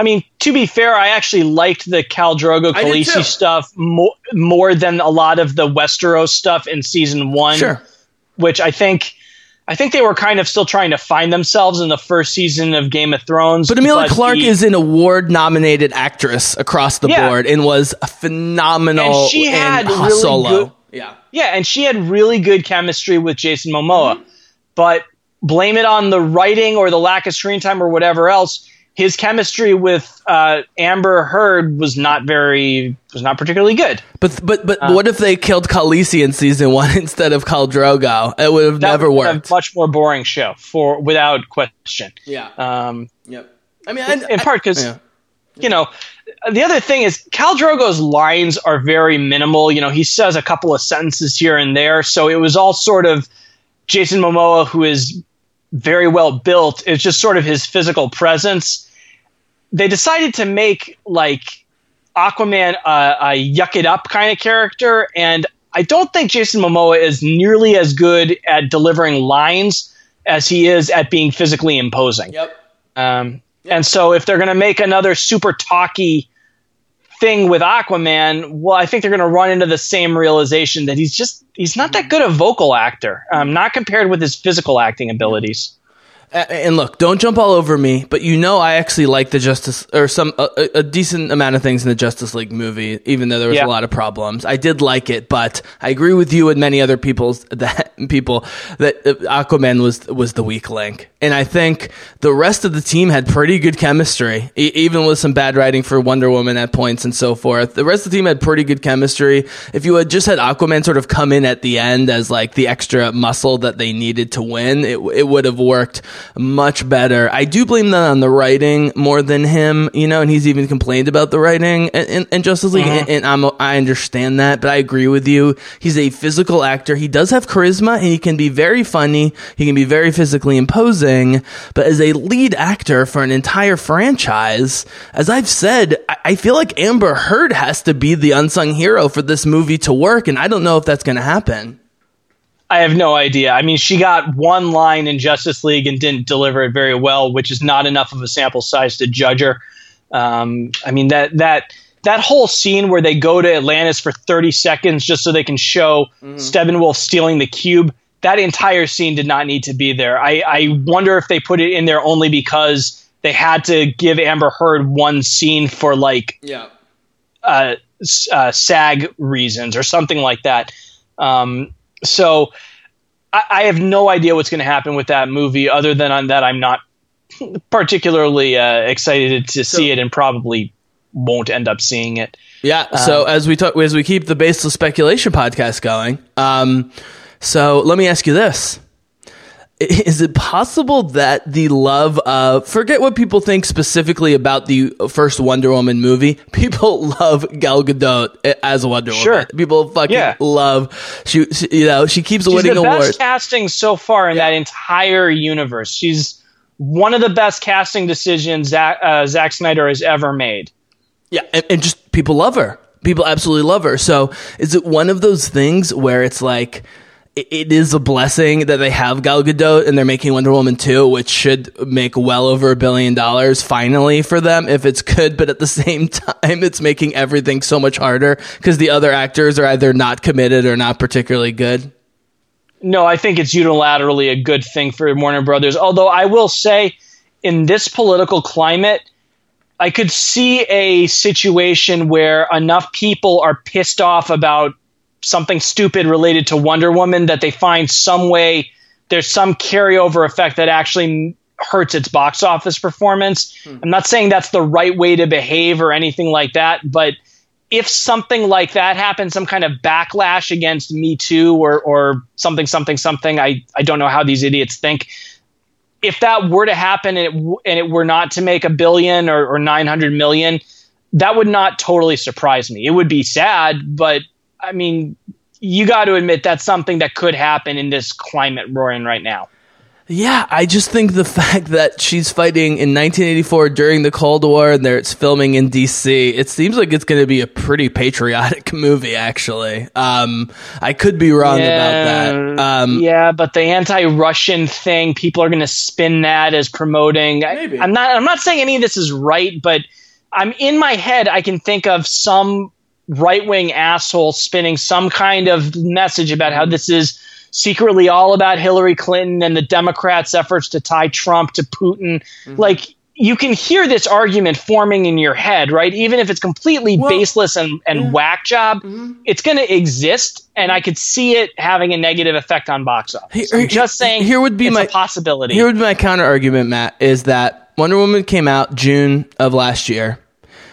I mean, to be fair, I actually liked the Khal Drogo I did too. Khaleesi stuff more, more than a lot of the Westeros stuff in season one. Sure. Which I think, I think they were kind of still trying to find themselves in the first season of Game of Thrones. But Emilia Clarke the- is an award-nominated actress across the Yeah. board and was phenomenal. And she had Han really Solo. good- Yeah. Yeah, and she had really good chemistry with Jason Momoa. Mm-hmm. But blame it on the writing or the lack of screen time or whatever else. His chemistry with uh, Amber Heard was not very was not particularly good. But but but Uh. what if they killed Khaleesi in season [laughs] one instead of Khal Drogo? It would have never would worked. A much more boring show for without question. yeah. Um, yep. I mean, I, in part because yeah. you know the other thing is Khal Drogo's lines are very minimal. You know, he says a couple of sentences here and there, so it was all sort of Jason Momoa, who is very well built. It's just sort of his physical presence. They decided to make like Aquaman a, a yuck it up kind of character, and I don't think Jason Momoa is nearly as good at delivering lines as he is at being physically imposing. Yep. Um, and so if they're going to make another super talky thing with Aquaman, well, I think they're going to run into the same realization that he's just he's not that good a vocal actor, um, not compared with his physical acting abilities. A- And look, don't jump all over me, but you know I actually like the Justice or some a, a- a decent amount of things in the Justice League movie, even though there was Yeah. a lot of problems. I did like it, but I agree with you and many other people's [laughs] that people that uh, Aquaman was was the weak link, and I think the rest of the team had pretty good chemistry, e- even with some bad writing for Wonder Woman at points and so forth. The rest of the team had pretty good chemistry. If you had just had Aquaman sort of come in at the end as like the extra muscle that they needed to win, it it would have worked much better. I do blame that on the writing more than him, you know, and he's even complained about the writing in, in, in Justice League, and, and I'm I understand that, but I agree with you. He's a physical actor. He does have charisma, and he can be very funny. He can be very physically imposing, but as a lead actor for an entire franchise, as I've said, I, I feel like Amber Heard has to be the unsung hero for this movie to work, and I don't know if that's going to happen. I have no idea. I mean, she got one line in Justice League and didn't deliver it very well, which is not enough of a sample size to judge her. Um, I mean that that that whole scene where they go to Atlantis for 30 seconds just so they can show Steppenwolf stealing the cube. That entire scene did not need to be there. I, I wonder if they put it in there only because they had to give Amber Heard one scene for like Yeah. uh, uh, SAG reasons or something like that. Um, so I, I have no idea what's going to happen with that movie, other than on that I'm not particularly uh, excited to see it and probably won't end up seeing it. Yeah. So as we talk, as we keep the baseless speculation podcast going, um, so let me ask you this: [laughs] Is it possible that the love of forget what people think specifically about the first Wonder Woman movie? [laughs] People love Gal Gadot as Wonder Sure. Woman. People fucking Yeah. love she, she. You know, she keeps She's winning the best awards. casting so far in that entire universe. She's one of the best casting decisions Zack, uh, Zack Snyder has ever made. Yeah, and, and just people love her. People absolutely love her. So is it one of those things where it's like it, is a blessing that they have Gal Gadot and they're making Wonder Woman 2, which should make well over a billion dollars finally for them if it's good, but at the [laughs] same time it's making everything so much harder because the other actors are either not committed or not particularly good. No, I think it's unilaterally a good thing for Warner Brothers. Although I will say, in this political climate, I could see a situation where enough people are pissed off about something stupid related to Wonder Woman that they find some way there's some carryover effect that actually hurts its box office performance. Hmm. I'm not saying that's the right way to behave or anything like that, but if something like that happens, some kind of backlash against Me Too or or something, something, something, I I don't know how these idiots think. If that were to happen and it and it were not to make a billion or, or 900 million, that would not totally surprise me. It would be sad, but I mean, you got to admit that's something that could happen in this climate we're in right now. Yeah, I just think the [laughs] fact that she's fighting in 1984 during the Cold War and there it's filming in DC, it seems like it's going to be a pretty patriotic [laughs] movie. Actually, um, I could be wrong about that. Um, yeah, but the anti-Russian thing, people are going to spin that as promoting. I, I'm not. I'm not saying any of this is right, but I'm in my head. I can think of some right-wing asshole spinning some kind of message about how this is secretly all about Hillary Clinton and the Democrats' efforts to tie Trump to Putin. Mm-hmm. Like. You can hear this argument forming in your head, right? Even if it's completely Well, baseless and, and whack job, mm-hmm. it's going to exist, and I could see it having a negative effect on box office. Here- I'm just saying here would be it's my- a possibility. Here would be my counter argument, Matt, is that Wonder Woman came out June of last year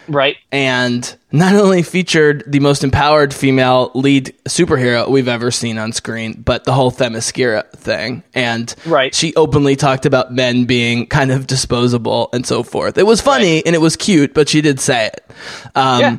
right? and not only featured the most empowered female lead superhero we've ever seen on screen, but the whole Themyscira thing. And Right. she openly talked about men being kind of disposable and so forth. It was funny and it was cute, but she did say it. Um, Yeah.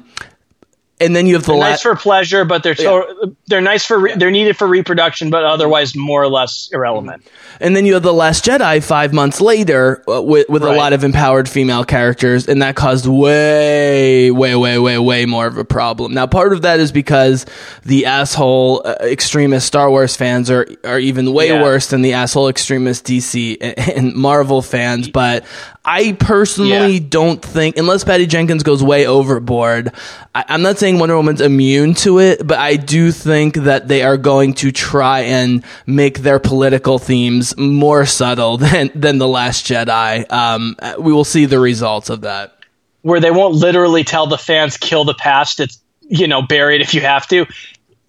And then you have the They're la- nice for pleasure, but they're so, they're nice for re- they're needed for reproduction, but otherwise more or less irrelevant. And then you have The Last Jedi five months later uh, with, with a lot of empowered female characters, and that caused way, way, way, way, way more of a problem. Now, part of that is because the asshole uh, extremist Star Wars fans are, are even way Yeah. worse than the asshole extremist DC and, [laughs] and Marvel fans, but I personally Yeah. don't think, unless Patty Jenkins goes way overboard, I, I'm not saying Wonder Woman's immune to it, but I do think that they are going to try and make their political themes more subtle [laughs] than, than The Last Jedi. Um, we will see the results of that. Where they won't literally tell the fans kill the past. It's you know buried if you have to.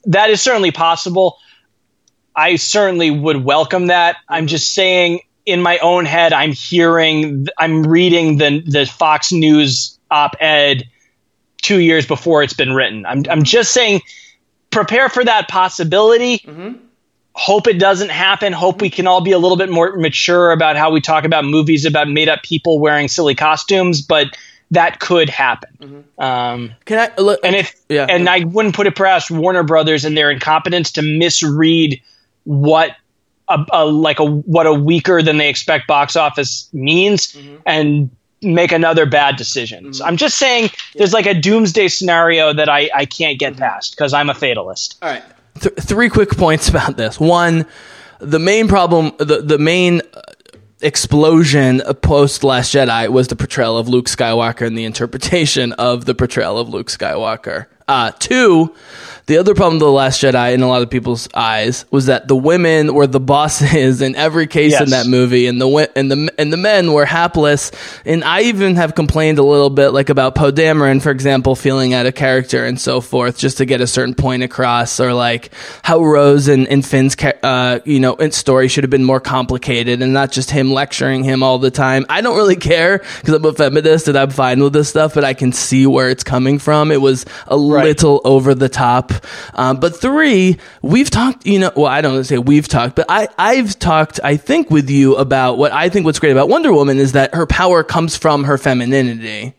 That is certainly possible. I certainly would welcome that. I'm just saying in my own head, I'm hearing, I'm reading the the Fox News op-ed two years before it's been written. I'm I'm just saying, prepare for that possibility. Mm-hmm. Hope it doesn't happen. Hope we can all be a little bit more mature about how we talk about movies about made up people wearing silly costumes, but that could happen. Mm-hmm. Um, Can I look? and if yeah, and I wouldn't put it past Warner Brothers and their incompetence to misread what a, a like a what a weaker than they expect box office means mm-hmm. and make another bad decision. So I'm just saying there's like a doomsday scenario that I, I can't get past because I'm a fatalist. All right. Th- three quick points about this. One, the main problem, the the main uh, explosion post Last Jedi was the portrayal of Luke Skywalker and the interpretation of the portrayal of Luke Skywalker. Uh, two, the other problem of the Last Jedi in a lot of people's eyes was that the women were the [laughs] bosses in every case in that movie, and the and the and the men were hapless. And I even have complained a little bit, like about Poe Dameron, for example, feeling out of character and so forth, just to get a certain point across, or like how Rose and, and Finn's, uh, you know, story should have been more complicated and not just him lecturing him all the time. I don't really care because I'm a feminist and I'm fine with this stuff, but I can see where it's coming from. It was a little over the top. Um, but three, we've talked, you know, well, I don't say we've talked, but I, I've talked, I think, with you about what I think what's great about Wonder Woman is that her power comes from her femininity.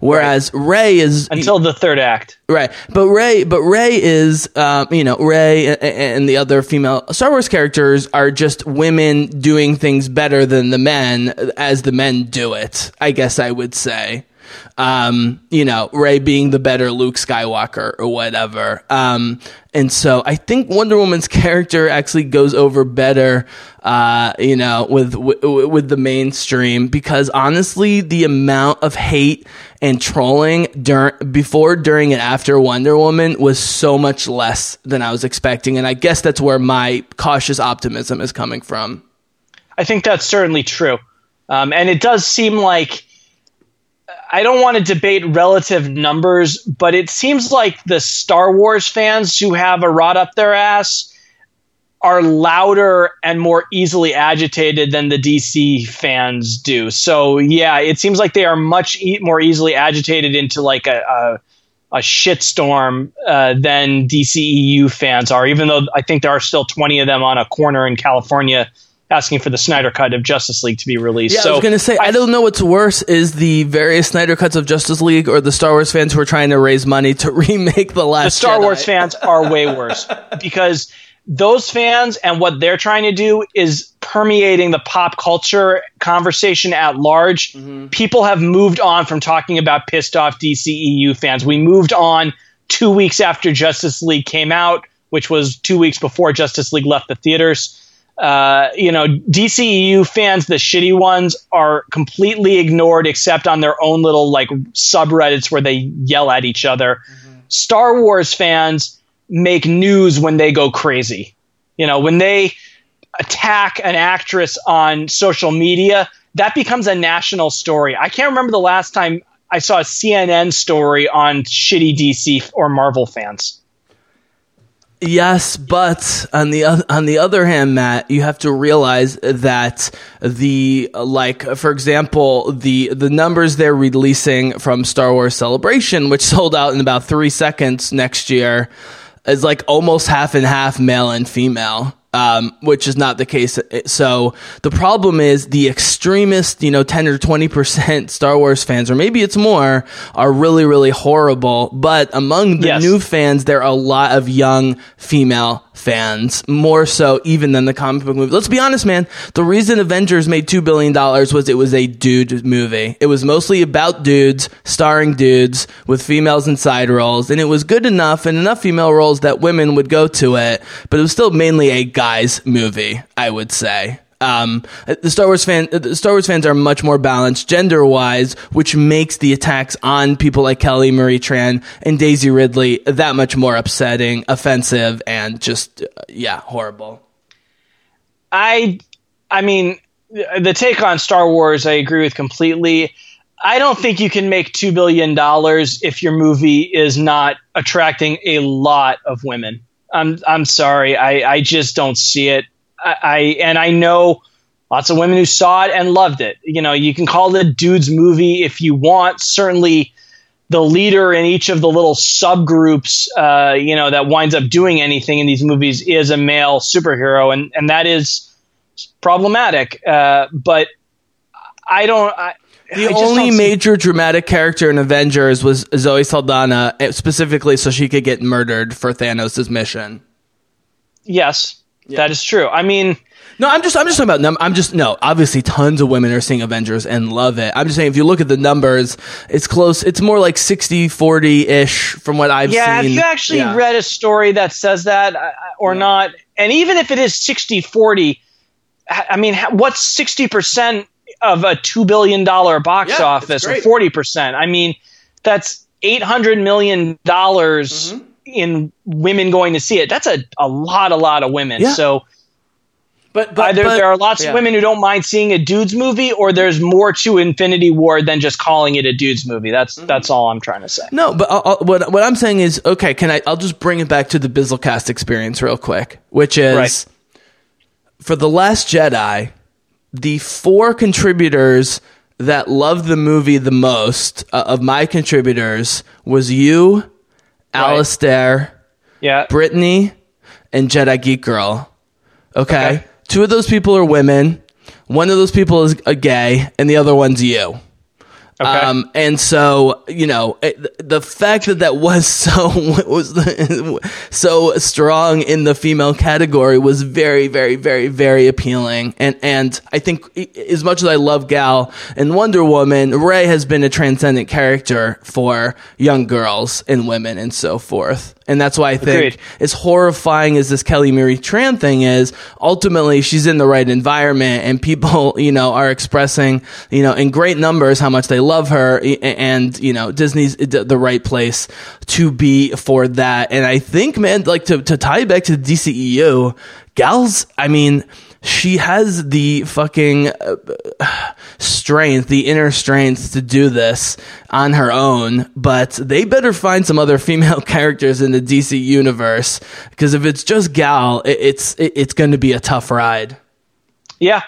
Whereas Rey is Until the third act. Right, but Rey, but Rey is, um, you know, Rey and, and the other female Star Wars characters are just women doing things better than the men as the men do it. I guess I would say, um, you know, Rey being the better Luke Skywalker or whatever. Um, and so I think Wonder Woman's [laughs] character actually goes over better, uh, you know, with, with the mainstream because honestly, the amount of hate and trolling during, before, during, and after Wonder Woman was so much less than I was expecting, and I guess that's where my cautious optimism is coming from. I think that's certainly true. Um, and it does seem like I don't want to debate relative numbers, but it seems like the Star Wars fans who have a rod up their ass are louder and more easily agitated than the DC fans do. So yeah, it seems like they are much e- more easily agitated into like a, a a shitstorm uh, than DCEU fans are. Even though I think there are still twenty of them on a corner in California asking for the Snyder cut of Justice League to be released. Yeah, so I was gonna say I, don't know what's worse is the various Snyder cuts of Justice League or the Star Wars fans who are trying to raise money to [laughs] remake the last. the Star Jedi. Wars fans are way worse [laughs] because those fans and what they're trying to do is permeating the pop culture conversation at large. Mm-hmm. People have moved on from talking about pissed off DCEU fans. We moved on two weeks after Justice League came out, which was two weeks before Justice League left the theaters. Uh, you know, DCEU fans, the shitty ones, are completely ignored except on their own little like subreddits where they yell at each other. Star Wars fans make news when they go crazy. You know, when they attack an actress on social media, that becomes a national story. I can't remember the last time I saw a CNN story on shitty DC or Marvel fans. Yes, but on the on the other hand, Matt, you have to realize that the like, for example, the the numbers they're releasing from Star Wars Celebration, which [laughs] sold out in about three seconds next year, is like almost half and half male and female. Um, which is not the case. So the problem is the extremist, you know, 10 or 20% [laughs] Star Wars fans, or maybe it's more, are really, really horrible. But among the Yes. new fans, there are a lot of young female fans, more so even than the comic book movie. Let's be honest, man. The reason Avengers made $2 billion was it was a dude movie. It was mostly about dudes, starring dudes with females in side roles, and it was good enough and enough female roles that women would go to it, but it was still mainly a guy's movie, I would say. Um, the Star Wars fan, the Star Wars fans are much more balanced gender wise, which makes the attacks on people like Kelly Marie Tran and Daisy Ridley that much more upsetting, offensive, and just uh, yeah, horrible. I, I mean, the take on Star Wars, I agree with completely. I don't think you can make two billion dollars if your movie is not attracting a lot of women. I'm I'm sorry, I, I just don't see it. I, I and I know lots of women who saw it and loved it. You know, you can call it a dude's movie if you want. Certainly, the leader in each of the little subgroups, uh, you know, that winds up doing anything in these movies is a male superhero, and and that is problematic. Uh, but I don't. I, The I only see- major dramatic character in Avengers was Zoe Saldana, eh, specifically so she could get murdered for Thanos' mission. yes, that is true. I mean. No, I'm just I'm just talking about num- I'm just no. Obviously, tons of women are seeing Avengers and love it. I'm just saying if you look at the numbers, it's close. It's more like 60 40 ish from what I've Yeah, seen. Yeah, if you actually Yeah. read a story that says that or not, and even if it is 60 40, I mean, what's 60% of a $2 billion box Yeah, office or 40%? I mean, that's $800 million Mm-hmm. In women going to see it. That's a, a lot, a lot of women. Yeah. So but, but, either but- there are lots yeah. of women who don't mind seeing a dude's movie or there's more to Infinity War than just calling it a dude's movie. That's, Mm-hmm. that's all I'm trying to say. No, but I'll, I'll- what what I'm saying is okay. Can I? I'll just bring it back to the Bizzlecast experience real quick, which is Right. for the Last Jedi, the four contributors that loved the movie the most uh, of my contributors was you, Alistair, Yeah. Brittany, and Jedi Geek Girl. Okay? Okay. Two of those people are women. One of those people is a gay, and the other one's you. Okay. Um, and so, you know, it, the fact that that was [laughs] so was the, [laughs] so strong in the female category was very, very, very, very appealing. And and I think as much as I love Gal and Wonder Woman, Rey has been a transcendent character for young girls and women and so forth. And that's why I think Agreed. as horrifying as this Kelly Marie Tran thing is, ultimately she's in the right environment and people, [laughs] you know, are expressing, you know, in great numbers how much they love her and, you know, Disney's the right place to be for that. And I think, man, like to, to tie back to the DCEU, Gal's, I mean, she has the fucking uh, strength, the inner strength to do this on her own, but they better find some other female [laughs] characters in the DC universe because if it's just Gal, it's it's going to be a tough ride. Yeah.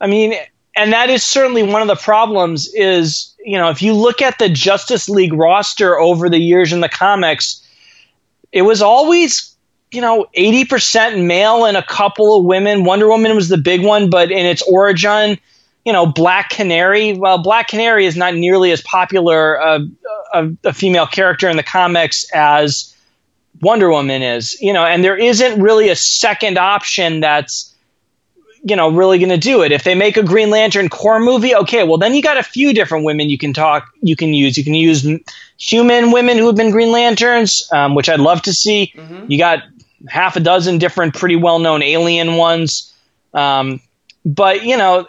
I mean, and that is certainly one of the problems is, you know, if you look at the Justice League roster over the years in the comics, it was always you know, 80% male and a couple of women. Wonder Woman was the big one, but in its origin, you know, Black Canary. Well, Black Canary is not nearly as popular uh, a, a female character in the comics as Wonder Woman is. You know, and there isn't really a second option that's you know really going to do it. If they make a Green Lantern Corps movie, okay, well then you got a few different women you can talk you can use. You can use human women who have been Green Lanterns, um, which I'd love to see. You got half a dozen different pretty well known alien ones. Um, but you know,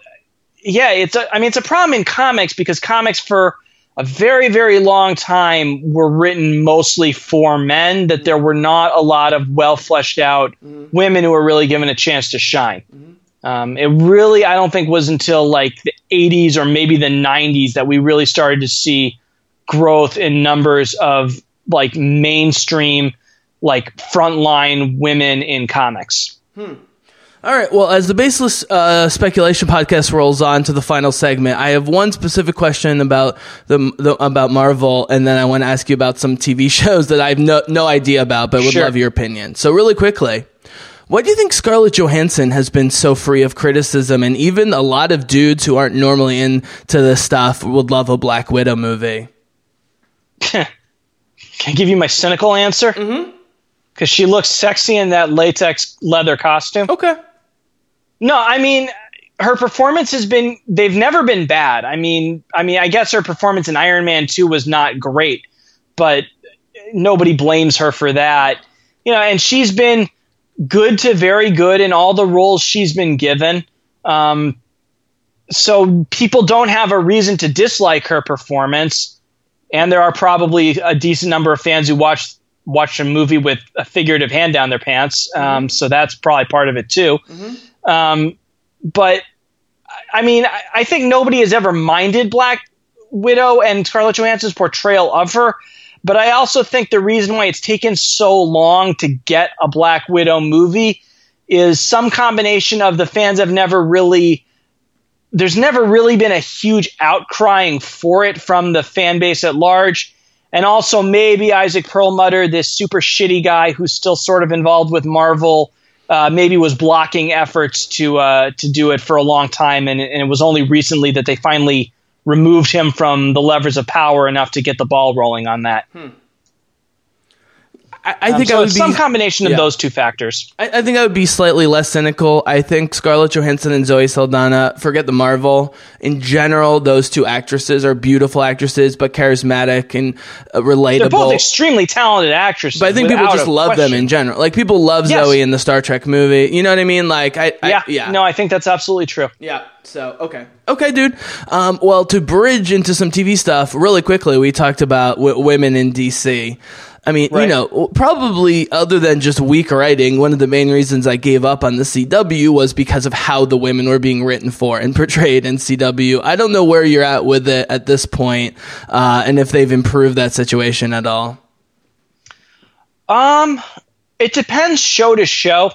yeah, it's a, I mean, it's a problem in comics because comics for a very, very long time were written mostly for men, that there were not a lot of well fleshed out women who were really given a chance to shine. Um, it really, I don't think, was until like the 80s or maybe the 90s that we really started to see growth in numbers of like mainstream, like frontline women in comics. All right. Well, as the baseless uh, speculation podcast rolls on to the final segment, I have one specific question about the, the about Marvel, and then I want to ask you about some TV [laughs] shows that I have no no idea about, but would Sure. love your opinion. So, really quickly, why do you think Scarlett Johansson has been so free of criticism, and even a lot of dudes who aren't normally into this stuff would love a Black Widow movie? [laughs] Can I give you my cynical answer? Because she looks sexy in that latex leather costume. Okay. No, I mean her performance has been they've never been bad. I mean, I mean, I guess her performance in Iron Man 2 was not great, but nobody blames her for that. You know, and she's been good to very good in all the roles she's been given. Um, so people don't have a reason to dislike her performance, and there are probably a decent number of fans who watch watch a movie with a figurative hand down their pants. Um, so that's probably part of it too. Um, but I mean, I, I think nobody has ever minded Black Widow and Scarlett Johansson's portrayal of her. But I also think the reason why it's taken so long to get a Black Widow movie is some combination of the fans have never really there's never really been a huge outcrying for it from the fan base at large. And also maybe Isaac Perlmutter, this super shitty guy who's still sort of involved with Marvel, uh, maybe was blocking efforts to uh, to do it for a long time, and, and it was only recently that they finally removed him from the levers of power enough to get the ball rolling on that. I, I Um, think so I would be some combination of yeah. those two factors. I, I think I would be slightly less cynical. I think Scarlett Johansson and Zoe Saldana, forget the Marvel. In general, those two actresses are beautiful actresses, but charismatic and uh, relatable. They're both extremely talented actresses. but I think people just love them in general. Like people love Yes. Zoe in the Star Trek movie. You know what I mean? Like I, I Yeah, yeah. No, I think that's absolutely true. Yeah. So okay, okay, dude. Um, well, to bridge into some TV stuff really quickly, we talked about w- women in DC. I mean, you know, probably other than just weak writing, one of the main reasons I gave up on the CW was because of how the women were being written for and portrayed in CW. I don't know where you're at with it at this point, uh, and if they've improved that situation at all. Um, it depends show to show.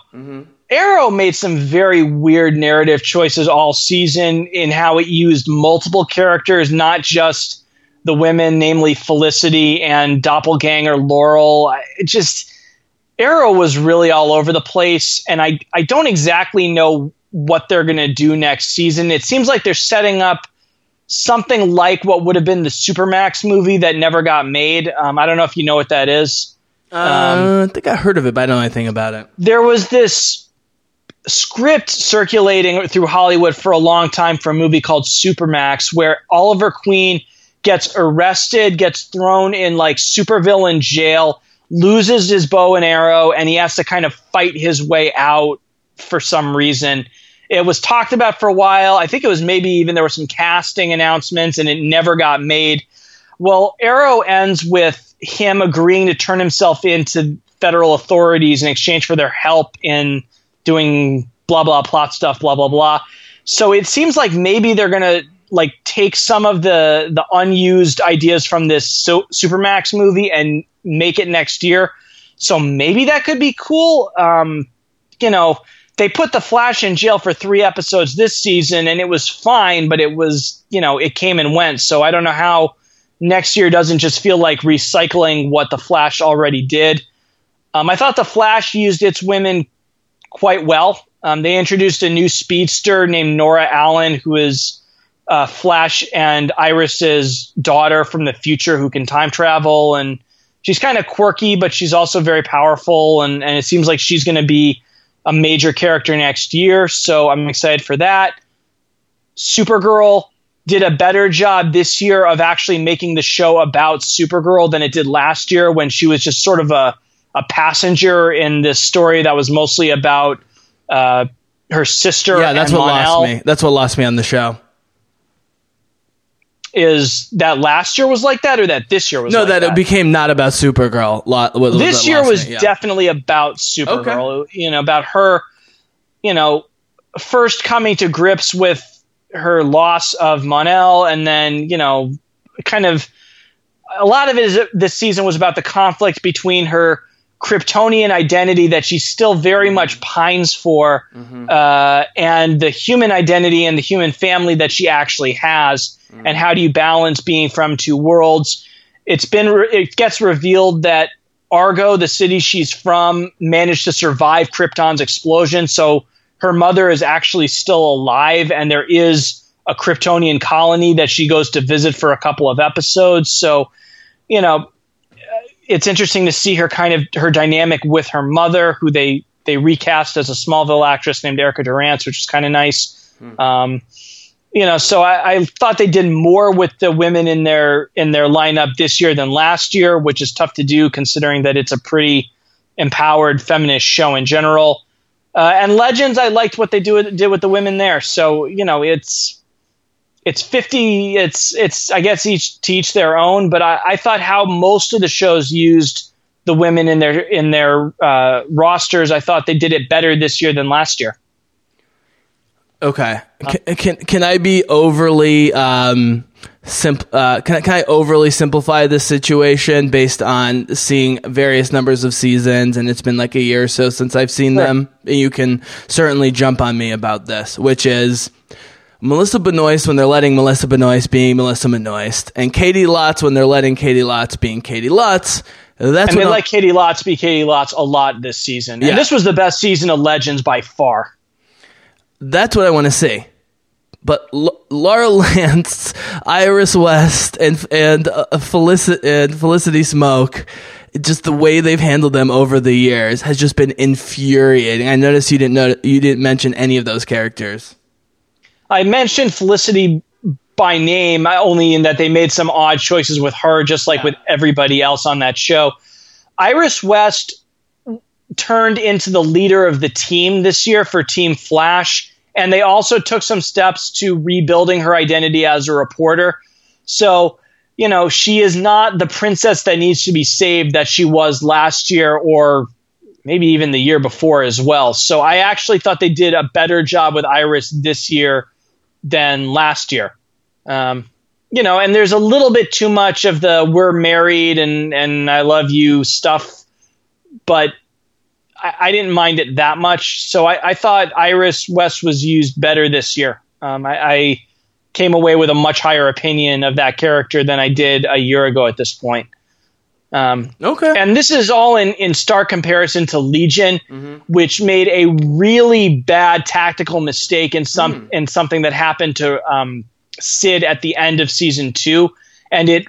Arrow made some very weird narrative choices all season in how it used multiple characters, not just the women, namely Felicity and doppelganger Laurel. It just Arrow was really all over the place, and I I don't exactly know what they're gonna do next season. It seems like they're setting up something like what would have been the Supermax movie that never got made. Um, I don't know if you know what that is. Uh, I think I heard of it, but I don't know anything about it. there was this script circulating through Hollywood for a long time for a movie called Supermax, where Oliver Queen gets arrested, gets thrown in like supervillain jail, loses his bow and arrow, and he has to kind of fight his way out for some reason. It was talked about for a while. I think it was maybe even there were some casting announcements, and it never got made. Well, Arrow ends with him agreeing to turn himself into federal authorities in exchange for their help in doing blah blah plot stuff, blah blah blah. So it seems like maybe they're gonna like take some of the the unused ideas from this so- Supermax movie and make it next year. So maybe that could be cool. Um, you know, they put the Flash in jail for three episodes this season, and it was fine, but it was you know it came and went. So I don't know how next year doesn't just feel like recycling what the Flash already did. Um, I thought the Flash used its women quite well. Um, they introduced a new speedster named Nora Allen, who is uh, Flash and Iris's daughter from the future who can time travel. And she's kind of quirky, but she's also very powerful. And, and it seems like she's going to be a major character next year. So I'm excited for that. Supergirl did a better job this year of actually making the show about Supergirl than it did last year when she was just sort of a, a passenger in this story that was mostly about uh, her sister. Yeah, that's what Mon-El. lost me. That's what lost me on the show. Is that last year was like that, or that this year was? No, like that, it became not about Supergirl. Lo- what- this that year was me, yeah. definitely about Supergirl. You know, about her, you know, first coming to grips with her loss of Mon-El, and then you know, kind of a lot of it is this season was about the conflict between her Kryptonian identity that she still very much pines for, uh, and the human identity and the human family that she actually has, and how do you balance being from two worlds? It's been re- it gets revealed that Argo, the city she's from, managed to survive Krypton's explosion, so her mother is actually still alive, and there is a Kryptonian colony that she goes to visit for a couple of episodes. So, you know, it's interesting to see her kind of her dynamic with her mother, who they they recast as a Smallville actress named Erica Durance, which is kind of nice. Um, you know, so I, I thought they did more with the women in their in their lineup this year than last year, which is tough to do considering that it's a pretty empowered feminist show in general. Uh, and Legends, I liked what they do did with the women there. So you know, it's it's 50 it's it's i guess each to each their own but I, I thought how most of the shows used the women in their in their uh, rosters i thought they did it better this year than last year Okay. Can, can can I be overly um simp uh can I, can I overly simplify this situation based on seeing various numbers of seasons and it's been like a year or so since I've seen Sure. them. You can certainly jump on me about this, which is Melissa Benoist when they're letting Melissa Benoist being Melissa Benoist, and Caity Lotz when they're letting Caity Lotz being Caity Lotz. That's and what they I'm- let caity lotz be caity lotz a lot this season Yeah. and this was the best season of legends by far That's what I want to see. But L- Laura [laughs] Lance, Iris West, and and uh, Felicity and Felicity Smoak, just the way they've handled them over the years has just been infuriating. I noticed you didn't know you didn't mention any of those characters. I mentioned Felicity by name, only in that they made some odd choices with her, just like with everybody else on that show. Iris West turned into the leader of the team this year for Team Flash, and they also took some steps to rebuilding her identity as a reporter. So, you know, she is not the princess that needs to be saved that she was last year or maybe even the year before as well. So I actually thought they did a better job with Iris this year than last year. Um, you know, and there's a little bit too much of the "we're married" and and "I love you" stuff, but I, I didn't mind it that much. So I, I thought Iris West was used better this year. Um, I, I came away with a much higher opinion of that character than I did a year ago at this point. Um, Okay. and this is all in, in stark comparison to Legion, which made a really bad tactical mistake in some in something that happened to um, Syd at the end of season two, and it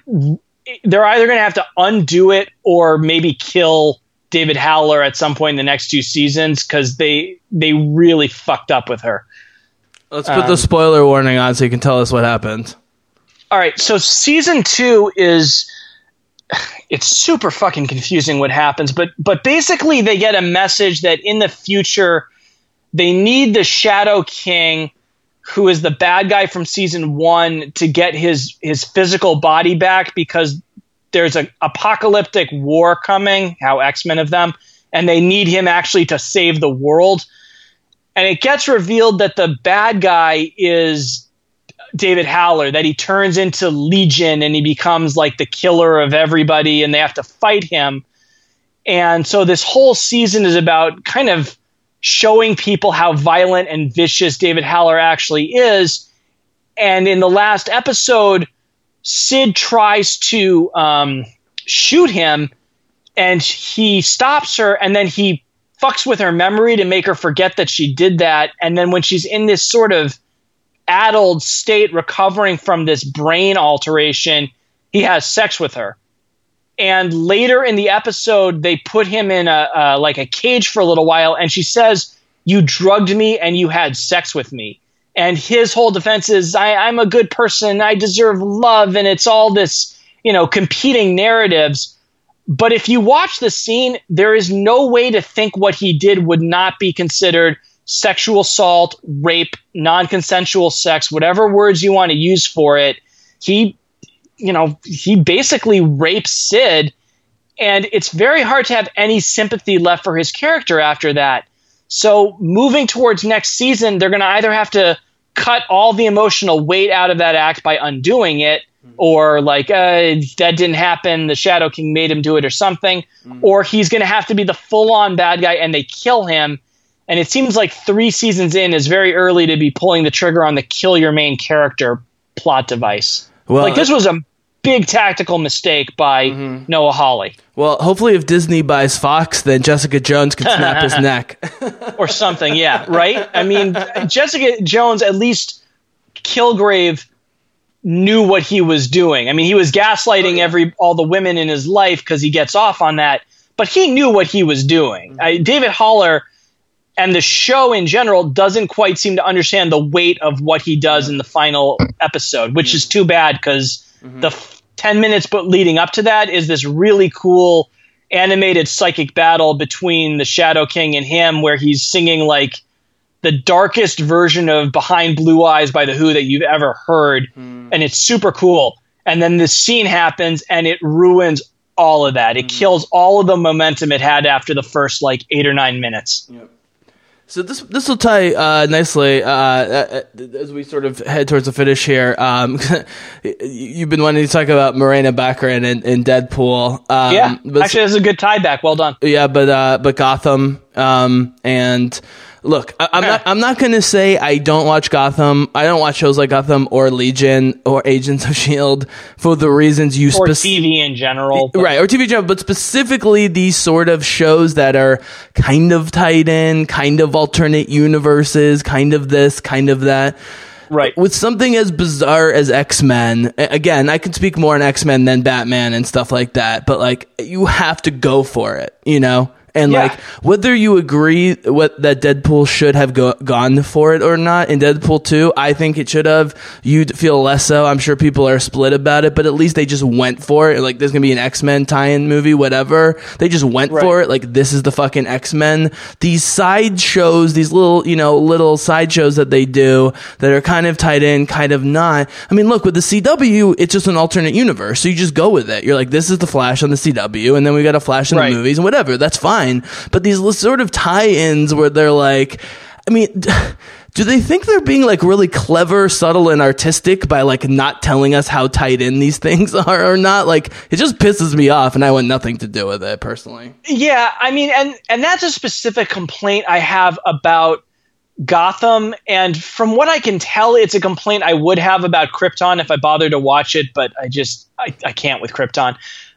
they're either going to have to undo it or maybe kill David Haller at some point in the next two seasons because they they really fucked up with her. Let's put the um, spoiler warning on so you can tell us what happened. All right, so season two is [sighs] it's super fucking confusing what happens, but but basically they get a message that in the future they need the Shadow King, who is the bad guy from season one, to get his his physical body back because there's a apocalyptic war coming, how X-Men of them, and they need him actually to save the world. And it gets revealed that the bad guy is David Haller, that he turns into Legion and he becomes like the killer of everybody and they have to fight him. And so this whole season is about kind of showing people how violent and vicious David Haller actually is. And in the last episode, Syd tries to um, shoot him and he stops her, and then he fucks with her memory to make her forget that she did that. And then when she's in this sort of addled state, recovering from this brain alteration, he has sex with her. And later in the episode, they put him in a uh, like a cage for a little while, and she says, "You drugged me and you had sex with me." And his whole defense is, I, "I'm a good person. I deserve love." And it's all this, you know, competing narratives. But if you watch the scene, there is no way to think what he did would not be considered sexual assault, rape, non consensual sex, whatever words you want to use for it. He, you know, he basically rapes Syd, and it's very hard to have any sympathy left for his character after that. So moving towards next season, they're going to either have to cut all the emotional weight out of that act by undoing it, or like uh, that didn't happen. The Shadow King made him do it, or something. Or he's going to have to be the full-on bad guy, and they kill him. And it seems like three seasons in is very early to be pulling the trigger on the kill your main character plot device. Well, like this was a big tactical mistake by mm-hmm. Noah Hawley Well, hopefully, if Disney buys Fox, then Jessica Jones can snap his [laughs] neck. or something. Yeah, right. I mean, Jessica Jones at least Kilgrave knew what he was doing. I mean, he was gaslighting every all the women in his life because he gets off on that, but he knew what he was doing. Mm-hmm. I, David Haller and the show in general doesn't quite seem to understand the weight of what he does in the final episode, which is too bad because the f- 10 minutes but leading up to that is this really cool animated psychic battle between the Shadow King and him where he's singing like the darkest version of Behind Blue Eyes by The Who that you've ever heard. Hmm. And it's super cool. And then this scene happens and it ruins all of that. It hmm. kills all of the momentum it had after the first like eight or nine minutes. So this this will tie uh, nicely uh, uh, as we sort of head towards the finish here. Um, [laughs] you've been wanting to talk about Morena Baccarin and, and Deadpool. Um, yeah. Actually, that's a good tie back. Well done. yeah, but uh, but Gotham um, and look, I, I'm not I'm not gonna say I don't watch Gotham. I don't watch shows like Gotham or Legion or Agents of Shield for the reasons you Or TV in general. but- right or TV general, but specifically these sort of shows that are kind of tied in, kind of alternate universes, kind of this, kind of that. Right. With something as bizarre as X Men, again, I can speak more on X Men than Batman and stuff like that, but like you have to go for it, you know. And Yeah. like whether you agree what that Deadpool should have go- gone for it or not in Deadpool 2, I think it should have. You'd feel less so. I'm sure people are split about it, but at least they just went for it. Like there's going to be an X-Men tie-in movie whatever. They just went Right. for it. Like this is the fucking X-Men. These side shows, these little, you know, little side shows that they do that are kind of tied in, kind of not. I mean, look, with the CW, it's just an alternate universe. So you just go with it. You're like, this is the Flash on the CW, and then we got a Flash in Right. the movies and whatever. That's fine. But these sort of tie-ins where they're like, I mean, [laughs] do they think they're being like really clever, subtle, and artistic by like not telling us how tied in these [laughs] things are or not? Like, it just pisses me off, and I want nothing to do with it personally. Yeah, I mean, and and that's a specific complaint I have about Gotham, and from what I can tell, it's a complaint I would have about Krypton if I bothered to watch it, but I just I, I can't with Krypton.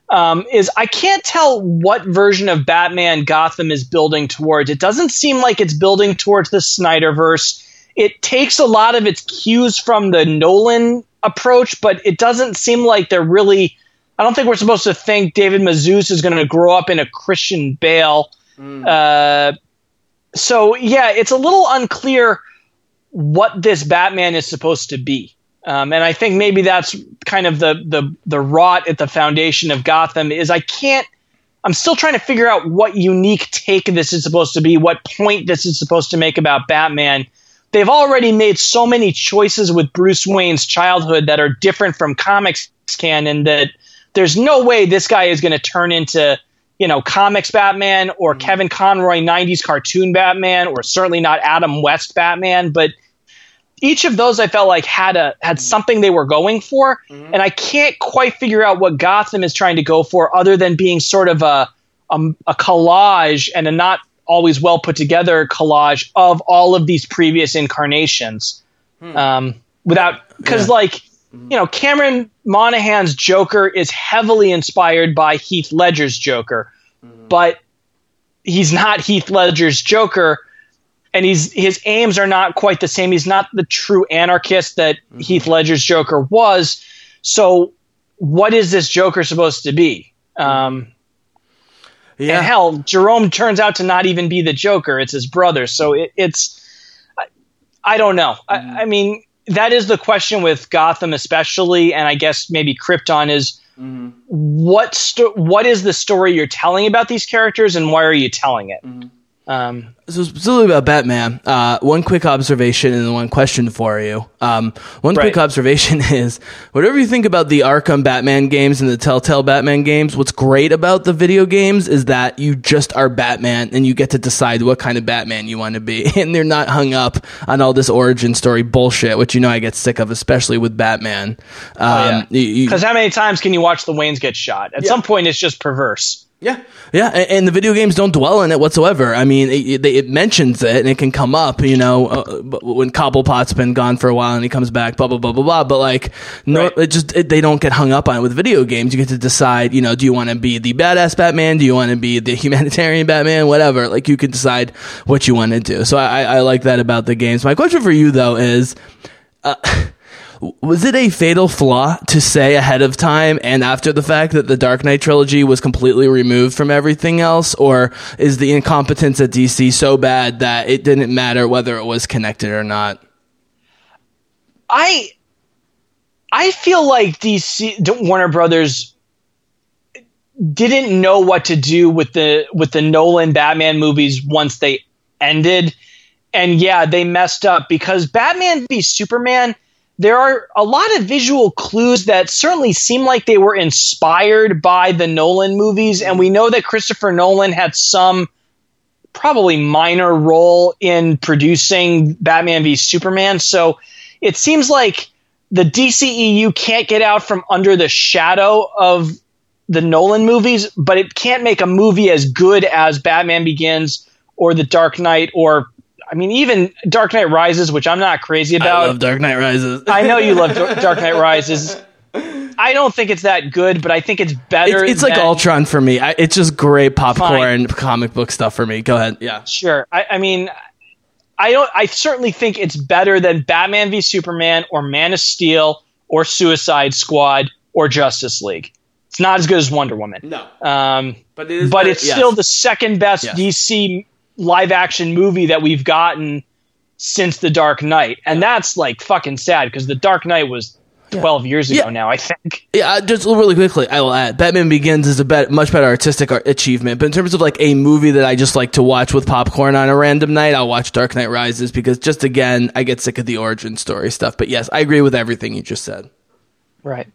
Um, is I can't tell what version of Batman Gotham is building towards. It doesn't seem like it's building towards the Snyderverse. It takes a lot of its cues from the Nolan approach, but it doesn't seem like they're really. I don't think we're supposed to think David Mazouz is going to grow up in a Christian Bale. Uh, so yeah, it's a little unclear what this Batman is supposed to be. Um, and I think maybe that's kind of the, the the rot at the foundation of Gotham is I can't I'm still trying to figure out what unique take this is supposed to be, what point this is supposed to make about Batman. They've already made so many choices with Bruce Wayne's childhood that are different from comics canon that there's no way this guy is going to turn into, you know, comics Batman or Kevin Conroy 90s cartoon Batman or certainly not Adam West Batman, but each of those I felt like had a had mm-hmm. something they were going for, mm-hmm. and I can't quite figure out what Gotham is trying to go for, other than being sort of a a, a collage and a not always well put together collage of all of these previous incarnations. Hmm. Um, without because like mm-hmm. you know Cameron Monaghan's Joker is heavily inspired by Heath Ledger's Joker. but he's not Heath Ledger's Joker, and he's his aims are not quite the same. He's not the true anarchist that mm-hmm. Heath Ledger's Joker was. So, what is this Joker supposed to be? Um, Yeah. and hell, Jerome turns out to not even be the Joker; it's his brother. So it, it's, I, I don't know. I, mm-hmm. I mean, that is the question with Gotham, especially, and I guess maybe Krypton is mm-hmm. what sto- what is the story you're telling about these characters, and why are you telling it? Um, So specifically about Batman, uh, one quick observation and one question for you. Um, one quick observation [laughs] is whatever you think about the Arkham Batman games and the Telltale Batman games, what's great about the video games is that you just are Batman and you get to decide what kind of Batman you want to be. [laughs] And they're not hung up on all this origin story bullshit, which you know I get sick of, especially with Batman. Um, you- you- Because how many times can you watch the Waynes get shot? At some point, it's just perverse. Yeah, yeah, and, and the video games don't dwell in it whatsoever. I mean, it, it, it mentions it and it can come up, you know, uh, when Cobblepot's been gone for a while and he comes back, blah blah blah blah blah. But like, no, Right. it just it, they don't get hung up on it with video games. You get to decide, you know, do you want to be the badass Batman? Do you want to be the [laughs] humanitarian Batman? Whatever. Like, you can decide what you want to do. So I, I like that about the games. My question for you though is. Uh, [laughs] was it a fatal flaw to say ahead of time and after the fact that the Dark Knight trilogy was completely removed from everything else, or is the incompetence at DC so bad that it didn't matter whether it was connected or not? I I feel like DC Warner Brothers didn't know what to do with the with the Nolan Batman movies once they ended. And yeah, they messed up because Batman v Superman there are a lot of visual clues that certainly seem like they were inspired by the Nolan movies and we know that Christopher Nolan had some probably minor role in producing Batman v Superman. So it seems like the DCEU can't get out from under the shadow of the Nolan movies, but it can't make a movie as good as Batman Begins or The Dark Knight or I mean even Dark Knight Rises, which I'm not crazy about. I love Dark Knight Rises. I know you love Dark Knight [laughs] Rises. I don't think it's that good, but I think it's better. It's, it's like Ultron for me. I, it's just great popcorn comic book stuff for me. Go ahead. Yeah. Sure. I, I mean, I don't. I certainly think it's better than Batman v Superman or Man of Steel or Suicide Squad or Justice League. It's not as good as Wonder Woman. No. Um, But it is but better- it's yes. still the second best Yes. DC live action movie that we've gotten since The Dark Knight, and that's like fucking sad because The Dark Knight was twelve years ago Yeah. now. I think. Yeah, just really quickly, I will add Batman Begins is a bet, much better artistic ar- achievement. But in terms of like a movie that I just like to watch with popcorn on a random night, I'll watch Dark Knight Rises because just again, I get sick of the origin story stuff. But yes, I agree with everything you just said. Right.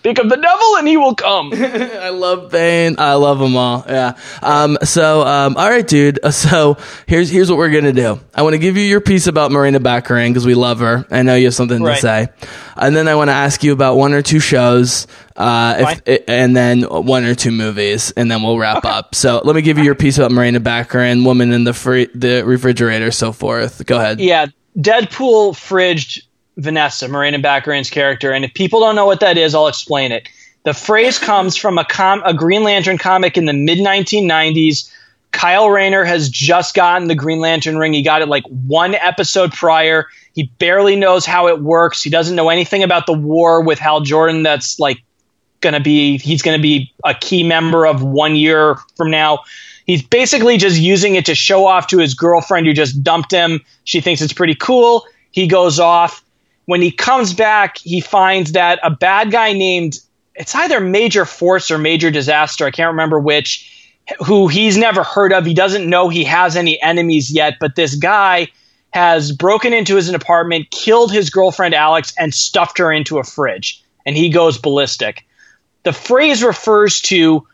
Speak of the devil, and he will come. [laughs] I love Bane. I love them all. Yeah. Um, so, um, all right, dude. [laughs] So here's, here's what we're going to do. I want to give you your piece about Morena Baccarin because we love her. I know you have something Right. to say. And then I want to ask you about one or two shows, uh, if, and then one or two movies, and then we'll wrap up. So let me give you your piece about Morena Baccarin, woman in the free, the refrigerator, so forth. Go ahead. yeah, Deadpool fridged Vanessa, Morena Baccarin's character, and if people don't know what that is, I'll explain it. The phrase comes from a com- a Green Lantern comic in the mid 1990s. Kyle Rayner has just gotten the Green Lantern ring. He got it like one episode prior. He barely knows how it works. He doesn't know anything about the war with Hal Jordan. That's like going to be he's going to be a key member of one year from now. He's basically just using it to show off to his girlfriend who just dumped him. She thinks it's pretty cool. He goes off. When he comes back, he finds that a bad guy named it's either Major Force or Major Disaster, I can't remember which, who he's never heard of. He doesn't know he has any enemies yet, but this guy has broken into his apartment, killed his girlfriend Alex, and stuffed her into a fridge. And he goes ballistic. The phrase refers to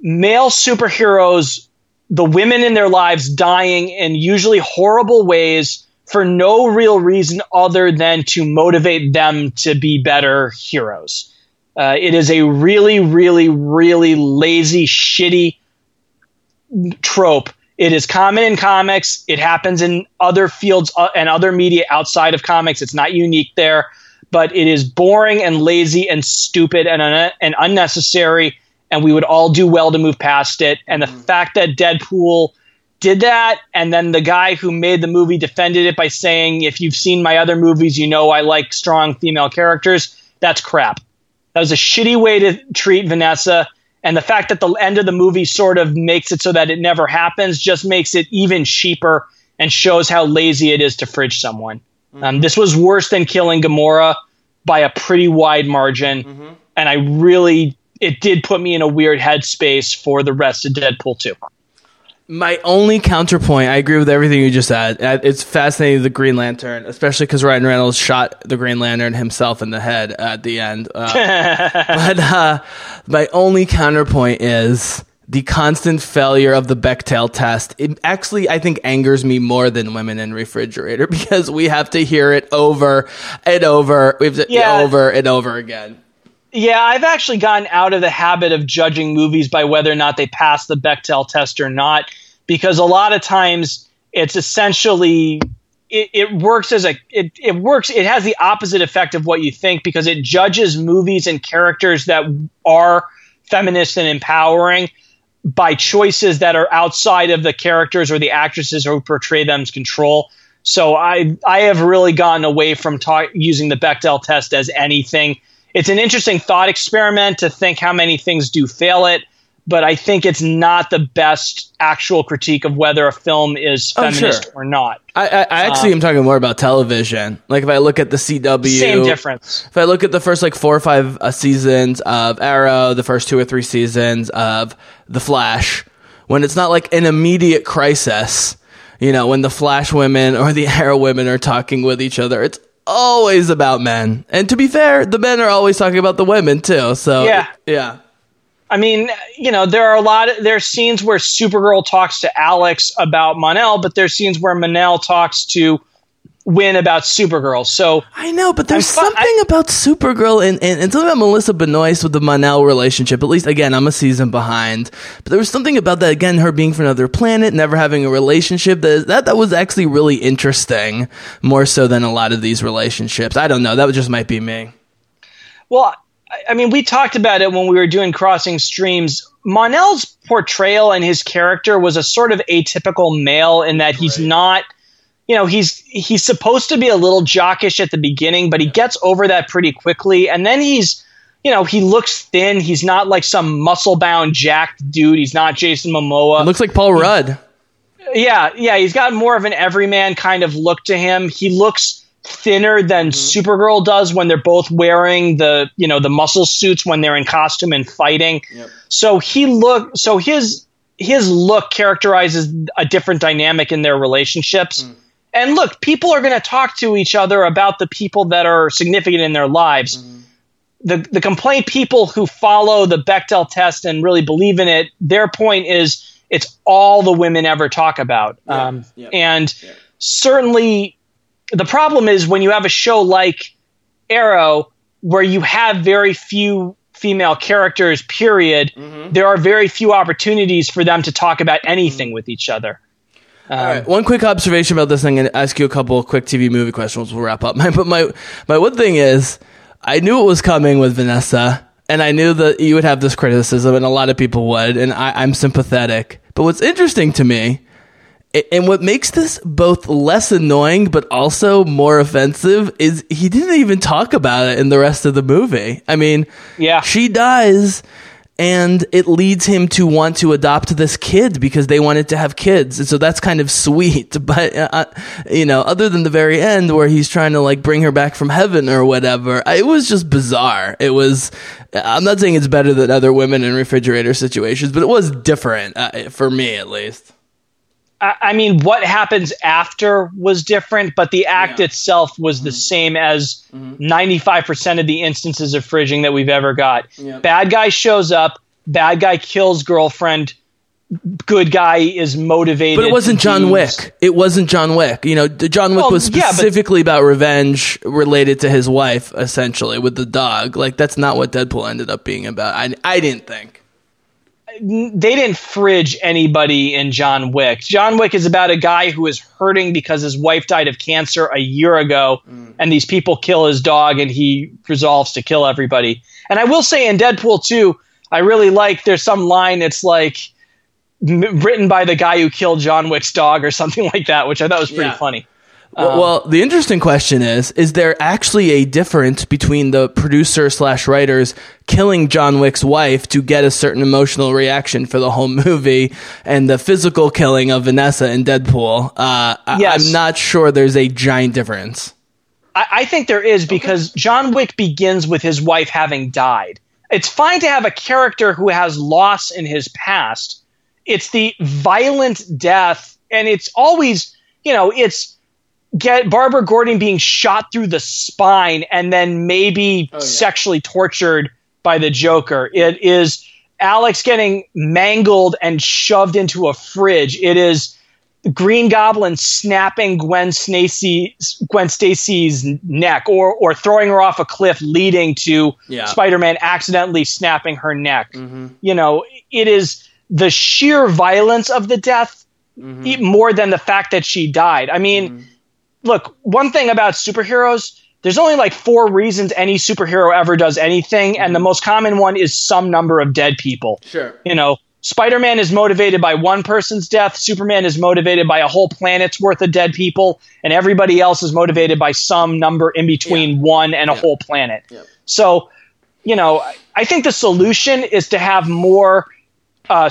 male superheroes, the women in their lives dying in usually horrible ways for no real reason other than to motivate them to be better heroes. Uh, it is a really, really, really lazy, shitty trope. It is common in comics. It happens in other fields uh, and other media outside of comics. It's not unique there, but it is boring and lazy and stupid and, un- and unnecessary. and we would all do well to move past it. And the fact that Deadpool did that, and then the guy who made the movie defended it by saying, "If you've seen my other movies, you know I like strong female characters." That's crap. That was a shitty way to treat Vanessa. And the fact that the end of the movie sort of makes it so that it never happens just makes it even cheaper and shows how lazy it is to fridge someone. Um, this was worse than killing Gamora by a pretty wide margin. And I really, it did put me in a weird headspace for the rest of Deadpool 2. My only counterpoint, I agree with everything you just said. It's fascinating the Green Lantern, especially because Ryan Reynolds shot the Green Lantern himself in the head at the end. Uh, [laughs] but uh, my only counterpoint is the constant failure of the Bechdel test. It actually, I think, angers me more than Women in Refrigerator [laughs] because we have to hear it over and over, we have to, Yeah. over and over again. Yeah, I've actually gotten out of the habit of judging movies by whether or not they pass the Bechdel test or not, because a lot of times it's essentially it, it works as a it, it works it has the opposite effect of what you think because it judges movies and characters that are feminist and empowering by choices that are outside of the characters or the actresses who portray them's control. So I I have really gotten away from talk, using the Bechdel test as anything. It's an interesting thought experiment to think how many things do fail it, but I think it's not the best actual critique of whether a film is Oh, feminist sure. or not. I, I, I actually am talking more about television. Like if I look at the CW, Same difference. If I look at the first like four or five uh, seasons of Arrow, the first two or three seasons of The Flash, when it's not like an immediate crisis, you know, when the Flash women or the [laughs] Arrow women are talking with each other, it's always about men. And to be fair, the men are always talking about the women too. So Yeah. yeah. I mean, you know, there are a lot of are scenes where Supergirl talks to Alex about Mon-El, but there's scenes where Mon-El talks to Winn about Supergirl. So I know, but there's fu- something about Supergirl and, and, and something about Melissa Benoist with the Mon-El relationship. At least, again, I'm a season behind. But there was something about that, again, her being from another planet, never having a relationship. That, that, that was actually really interesting, more so than a lot of these relationships. I don't know. That just might be me. Well, I- I mean, we talked about it when we were doing Crossing Streams. Mon-El's portrayal and his character was a sort of atypical male in that he's not, you know, he's he's supposed to be a little jockish at the beginning, but he gets over that pretty quickly, and then he's, you know, he looks thin. He's not like some muscle bound jacked dude. He's not Jason Momoa. It looks like Paul Rudd. Yeah, yeah, he's got more of an everyman kind of look to him. He looks thinner than mm-hmm. Supergirl does when they're both wearing the, you know, the muscle suits when they're in costume and fighting. So he look so his his look characterizes a different dynamic in their relationships. Mm. And look, people are going to talk to each other about the people that are significant in their lives. Mm-hmm. The the complaint people who follow the Bechdel test and really believe in it, their point is it's all the women ever talk about. um, yeah. And certainly the problem is when you have a show like Arrow where you have very few female characters, period, mm-hmm. there are very few opportunities for them to talk about anything mm-hmm. with each other. All right. Um, one quick observation about this thing, and ask you a couple of quick TV movie questions. We'll wrap up. My, [laughs] but my my one thing is, I knew it was coming with Vanessa, and I knew that you would have this criticism, and a lot of people would, and I, I'm sympathetic. But what's interesting to me, and what makes this both less annoying but also more offensive, is he didn't even talk about it in the rest of the movie. I mean, Yeah. she dies and it leads him to want to adopt this kid because they wanted to have kids. And so that's kind of sweet [laughs] but uh, you know other than the very end where he's trying to like bring her back from heaven or whatever it was just bizarre. It was i'm not saying it's better than other women in refrigerator situations but it was different uh, for me at least I, I mean, what happens after was different, but the act itself was the mm-hmm. same as mm-hmm. 95% of the instances of fridging that we've ever got. Bad guy shows up, bad guy kills girlfriend, good guy is motivated. But it wasn't John do- Wick. It wasn't John Wick. You know, John Wick Well, was yeah, but- specifically about revenge related to his wife, essentially, with the dog. Like, that's not what Deadpool ended up being about. I, I didn't think. They didn't fridge anybody in John Wick. John Wick is about a guy who is hurting because his wife died of cancer a year ago, mm. and these people kill his dog, and he resolves to kill everybody. And I will say in Deadpool 2, I really like. There's some line. It's like written by the guy who killed John Wick's dog or [laughs] something like that, which I thought was pretty Yeah. funny. Well, well, the interesting question is: Is there actually a difference between the producer slash writers killing John Wick's wife to get a certain emotional reaction for the whole [laughs] movie, and the physical killing of Vanessa in Deadpool? Uh, I- Yes. I'm not sure there's a giant difference. I, I think there is because John Wick begins with his wife having died. It's fine to have a character who has loss in his past. It's the violent death, and it's always, you know, it's get Barbara Gordon being shot through the spine and then maybe oh, sexually tortured by the Joker. It is Alex getting mangled and shoved into a fridge. It is Green Goblin snapping Gwen Stacy Gwen Stacy's neck or or throwing her off a cliff leading to Yeah. Spider-Man accidentally snapping her neck. Mm-hmm. You know, it is the sheer violence of the death mm-hmm. e- more than the fact that she died. I mean, mm-hmm. Look, one thing about superheroes, there's only like four reasons any superhero ever does anything, and the most common one is some number of dead people. Sure. You know, Spider Man is motivated by one person's death, Superman is motivated by a whole planet's worth of dead people, and everybody else is motivated by some number in between one and a whole planet. Yeah. So, you know, I- I think the solution is to have more uh,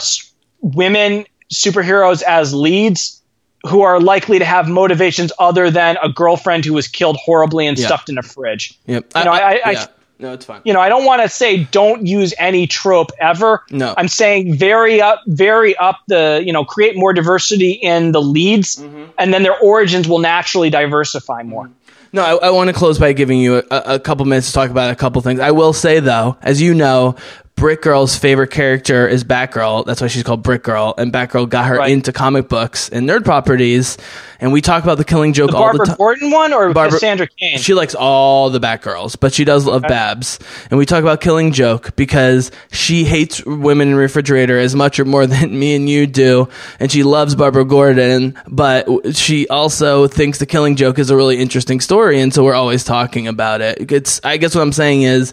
women superheroes as leads who are likely to have motivations other than a girlfriend who was killed horribly and Yeah. stuffed in a fridge. Yep. You know, I- I- yeah. no, it's fine. You know, I don't want to say don't use any trope ever. No. I'm saying vary up, vary up the, you know, create more diversity in the leads, Mm-hmm. and then their origins will naturally diversify more. No, I, I want to close by giving you a, a couple minutes to talk about a couple things. I will say though, as you know, Brick Girl's favorite character is Batgirl. That's why she's called Brick Girl, and Batgirl got her Right. into comic books and nerd properties. And we talk about the Killing Joke The all the Barbara time. Gordon one or Barbara- Cassandra Cain? She likes all the Batgirls, but she does love Babs. And we talk about Killing Joke because she hates women in refrigerator as much or more [laughs] than me and you do. And she loves Barbara Gordon, but she also thinks the Killing Joke is a really interesting story. And so we're always talking about it. It's, I guess what I'm saying is,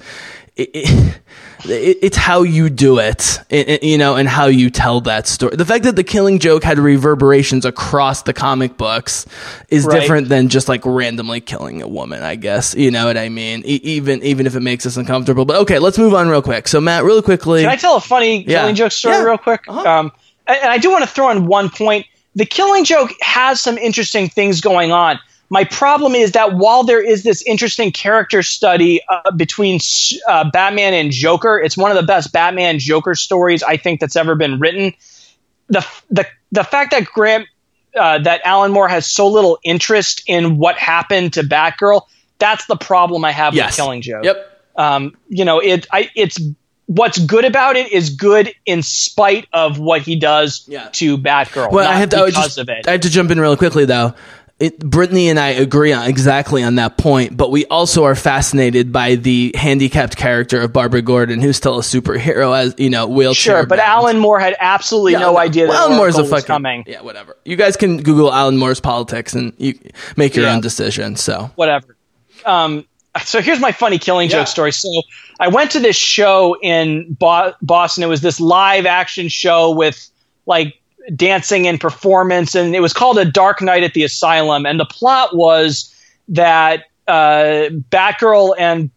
it, it, it- it's how you do it, i- i- you know, and how you tell that story. The fact that the Killing Joke had reverberations across the comic books is Right. different than just like randomly killing a woman. I guess you know what I mean. E- even even if it makes us uncomfortable. But okay, let's move on real quick. So Matt, really quickly. Can I tell a funny Yeah. Killing Joke story Yeah. real quick? Uh-huh. Um, and I do want to throw in one point. The Killing Joke has some interesting things going on. My problem is that while there is this interesting character study uh, between uh, Batman and Joker, it's one of the best Batman Joker stories I think that's ever been written. The the the fact that Grant uh, that Alan Moore has so little interest in what happened to Batgirl, that's the problem I have yes. with Killing Joke Yep. um, you know, it I, it's what's good about it is good in spite of what he does Yeah. to Batgirl. Well, I have to I because just, of it. I have to jump in really quickly though. It, Brittany and I agree on exactly on that point, but we also are fascinated by the handicapped character of Barbara Gordon, who's still a superhero, as you know, wheelchair. sure, but bound. Alan Moore had absolutely no idea that Well, Alan Moore's a was fucking coming. yeah, whatever. You guys can Google Alan Moore's politics and you make your Yeah. own decision. So whatever. Um, so here's my funny killing Yeah. joke story. So I went to this show in Bo- Boston. It was this live action show with like dancing and performance, and it was called A Dark Night at the Asylum. And the plot was that uh, Batgirl and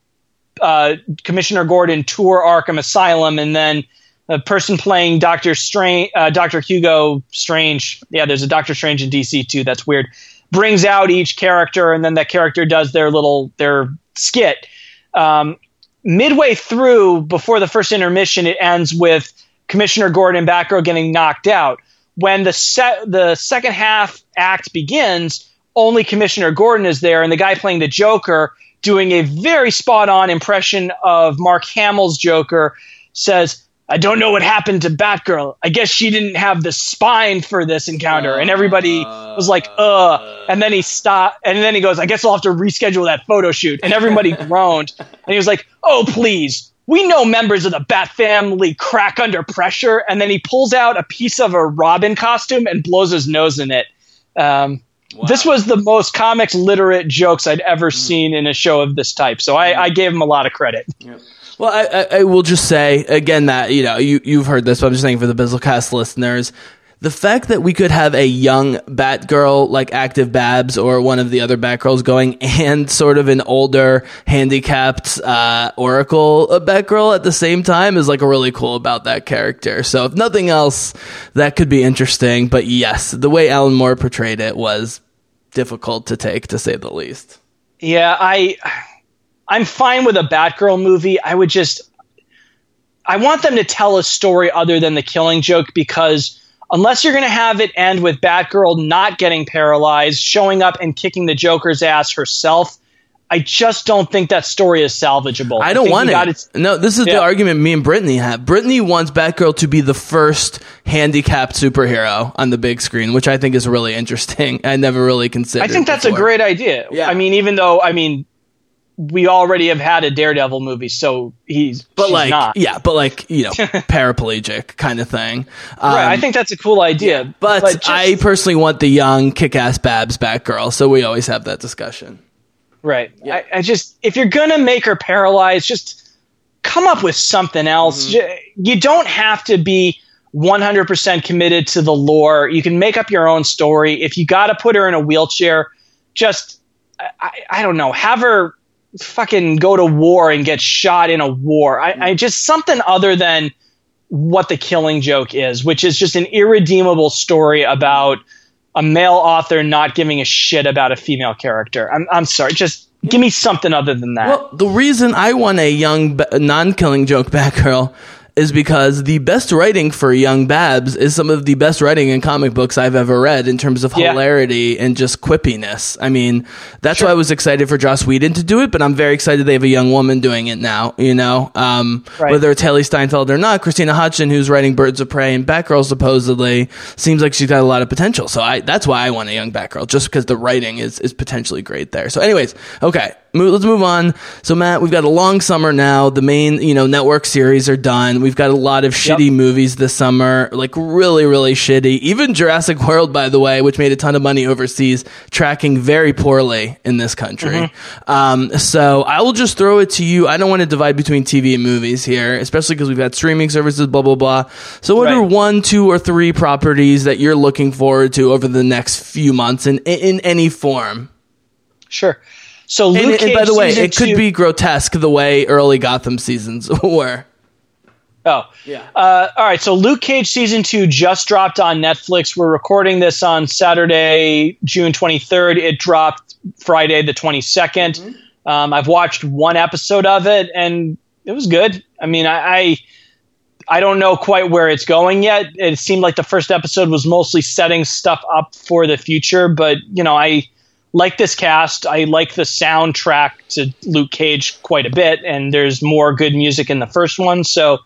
uh, Commissioner Gordon tour Arkham Asylum, and then a person playing Doctor Strange, uh, Doctor Hugo Strange. Yeah, there's a Doctor Strange in DC too. That's weird. Brings out each character, and then that character does their little their skit. Um, midway through, before the first intermission, it ends with Commissioner Gordon and Batgirl getting knocked out. When the set the second half act begins, only Commissioner Gordon is there, and the guy playing the Joker, doing a very spot on impression of Mark Hamill's Joker, says, I don't know what happened to Batgirl. I guess she didn't have the spine for this encounter. And everybody was like, uh. And then he stopped. And then he goes, I guess I'll have to reschedule that photo shoot. And everybody [laughs] groaned. And he was like, oh, please. We know members of the Bat family crack under pressure. And then he pulls out a piece of a Robin costume and blows his nose in it. Um, This was the most comics literate jokes I'd ever seen in a show of this type. So I, I gave him a lot of credit. Well, I, I, I will just say again that you know you you've heard this, but I'm just saying for the Bizzlecast listeners, the fact that we could have a young Batgirl like Active Babs or one of the other Batgirls going, and sort of an older handicapped uh, Oracle uh, Batgirl at the same time is like a really cool about that character. So if nothing else, that could be interesting. But yes, the way Alan Moore portrayed it was difficult to take, to say the least. Yeah, I I'm fine with a Batgirl movie. I would just I want them to tell a story other than the killing joke because unless you're going to have it end with Batgirl not getting paralyzed, showing up and kicking the Joker's ass herself, I just don't think that story is salvageable. I don't think want it. no, this is Yeah. the argument me and Brittany have. Brittany wants Batgirl to be the first handicapped superhero on the big screen, which I think is really interesting. [laughs] I never really considered. I think that's a great idea. Yeah. I mean, even though I mean, we already have had a Daredevil movie, so he's but like, not. yeah, but like you know, [laughs] paraplegic kind of thing. Um, right. I think that's a cool idea. but, just- I personally want the young, kick-ass Babs Batgirl. So we always have that discussion. Right. I, I just if you're gonna make her paralyzed, just come up with something else. J- You don't have to be 100% committed to the lore. You can make up your own story. If you got to put her in a wheelchair, just I, I don't know, have her fucking go to war and get shot in a war. I, I just something other than what the killing joke is, which is just an irredeemable story about a male author not giving a shit about a female character. I'm, I'm sorry, just give me something other than that. Well, the reason I want a young, non-killing joke Batgirl is because the best writing for young Babs is some of the best writing in comic books I've ever read in terms of Yeah. hilarity and just quippiness. I mean, that's why I was excited for Joss Whedon to do it, but I'm very excited they have a young woman doing it now, you know? Um, Right. whether it's Hailee Steinfeld or not, Christina Hodson, who's writing Birds of Prey and Batgirl supposedly, seems like she's got a lot of potential. So I, that's why I want a young Batgirl, just because the writing is, is potentially great there. So anyways, okay. Let's move on. So Matt, we've got a long summer now. The main, you know, network series are done. We've got a lot of shitty movies this summer, like really, really shitty. Even Jurassic World, by the way, which made a ton of money overseas, tracking very poorly in this country. Um, so I will just throw it to you. I don't want to divide between TV and movies here, especially because we've got streaming services, blah blah blah. So what Right. are one, two, or three properties that you're looking forward to over the next few months in in any form? sure. So Luke And, and Cage by the way, it could two- be grotesque the way early Gotham seasons [laughs] were. Oh, Yeah. Uh, all right. So Luke Cage season two just dropped on Netflix. We're recording this on Saturday, June 23rd. It dropped Friday, the 22nd. Mm-hmm. Um, I've watched one episode of it, and it was good. I mean, I, I I don't know quite where it's going yet. It seemed like the first episode was mostly setting stuff up for the future, but you know, I like this cast. I like the soundtrack to Luke Cage quite a bit, and there's more good music in the first one. So,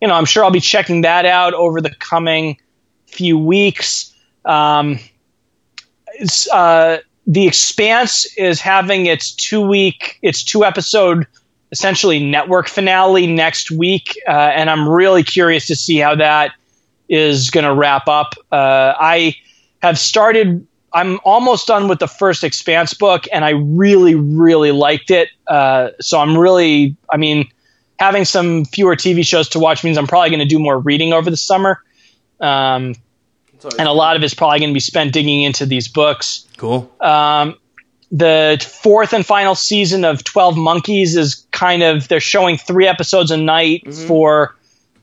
you know, I'm sure I'll be checking that out over the coming few weeks. Um, uh, the Expanse is having its two week, its two episode, essentially network finale next week, uh, and I'm really curious to see how that is going to wrap up. Uh, I have started. I'm almost done with the first Expanse book, and I really, really liked it. Uh, so I'm really, I mean, having some fewer TV shows to watch means I'm probably going to do more reading over the summer. Um, and a lot of it's probably going to be spent digging into these books. Cool. Um, the fourth and final season of 12 Monkeys is kind of, they're showing three episodes a night Mm-hmm. for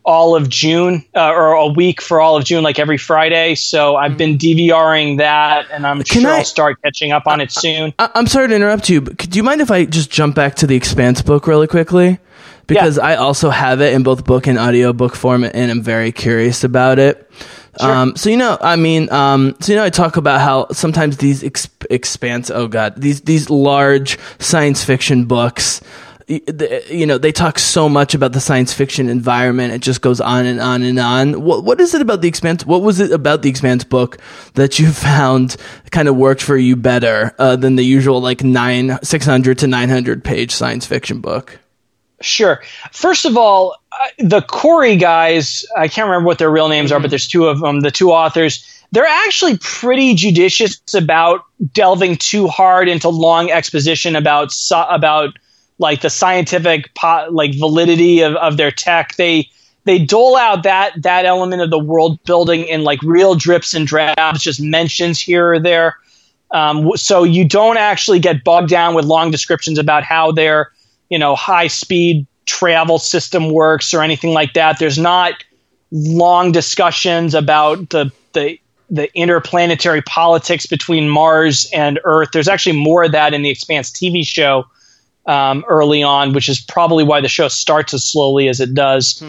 all of June, uh, or a week for all of June, like every Friday. So I've been DVRing that, and I'm Can sure I- I'll start catching up on it soon. I- I'm sorry to interrupt you, but could you mind if I just jump back to the Expanse book really quickly? Because I also have it in both book and audiobook form, and I'm very curious about it. Um, so you know, I mean, um, so you know, I talk about how sometimes these exp- expanse, oh god, these these large science fiction books, you know, they talk so much about the science fiction environment. It just goes on and on and on. What what is it about the expanse? What was it about the expanse book that you [laughs] found kind of worked for you better uh, than the usual like nine six hundred to nine hundred page science fiction book? Sure. First of all, uh, the Corey guys, I can't remember what their real names are, but there's two of them, the two authors. They're actually pretty judicious about delving too hard into long exposition about about like the scientific po- like validity of, of their tech. They they dole out that that element of the world building in like real drips and drabs, just mentions here or there. Um, so you don't actually get bogged down with long descriptions about how their you know high speed travel system works or anything like that. There's not long discussions about the the the interplanetary politics between Mars and Earth. There's actually more of that in the Expanse TV show um, early on, which is probably why the show starts as slowly as it does.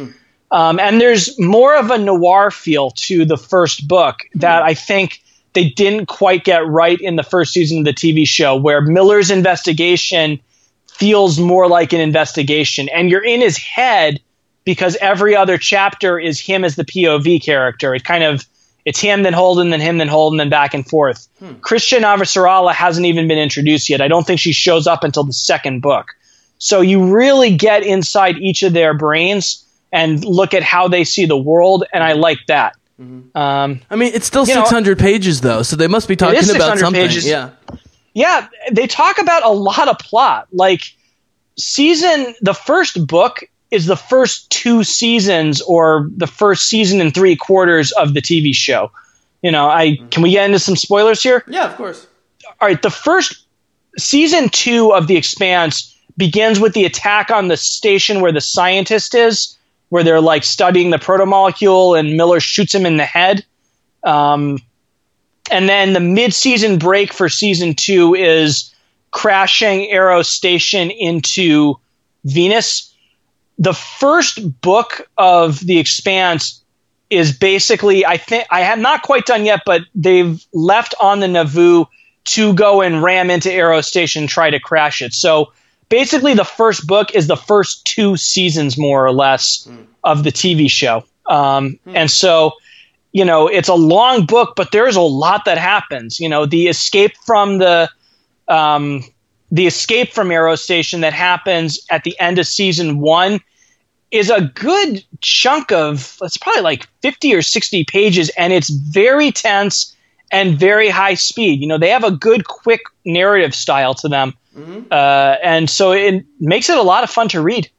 Um, and there's more of a noir feel to the first book that I think they didn't quite get right in the first season of the TV show, where Miller's investigation feels more like an investigation, and you're in his head because every other chapter is him as the POV character. It kind of it's him, then Holden, then him, then Holden, then back and forth. Chrisjen Avasarala hasn't even been introduced yet. I don't think she shows up until the second book. So you really get inside each of their brains and look at how they see the world, and I like that. Um, I mean, it's still You know- 600 pages though, so they must be talking is about something. pages. Yeah. yeah, they talk about a lot of plot. Like season, the first book is the first two seasons or the first season and three quarters of the TV show. You know, I can we get into some spoilers here? Yeah, of course. all right, the first season two of The Expanse begins with the attack on the station where the scientist is, where they're like studying the protomolecule, and Miller shoots him in the head. Um, and then the mid-season break for season two is crashing Eros Station into Venus. The first book of The Expanse is basically I think I have not quite done yet, but they've left on the Nauvoo to go and ram into Eros Station and try to crash it. So basically the first book is the first two seasons more or less of the TV show. Um, and so you know, it's a long book, but there's a lot that happens. You know, the escape from the um, the escape from Eros Station that happens at the end of season one is a good chunk of it's probably like 50 or 60 pages and it's very tense and very high speed. You know they have a good quick narrative style to them. Uh, and so it makes it a lot of fun to read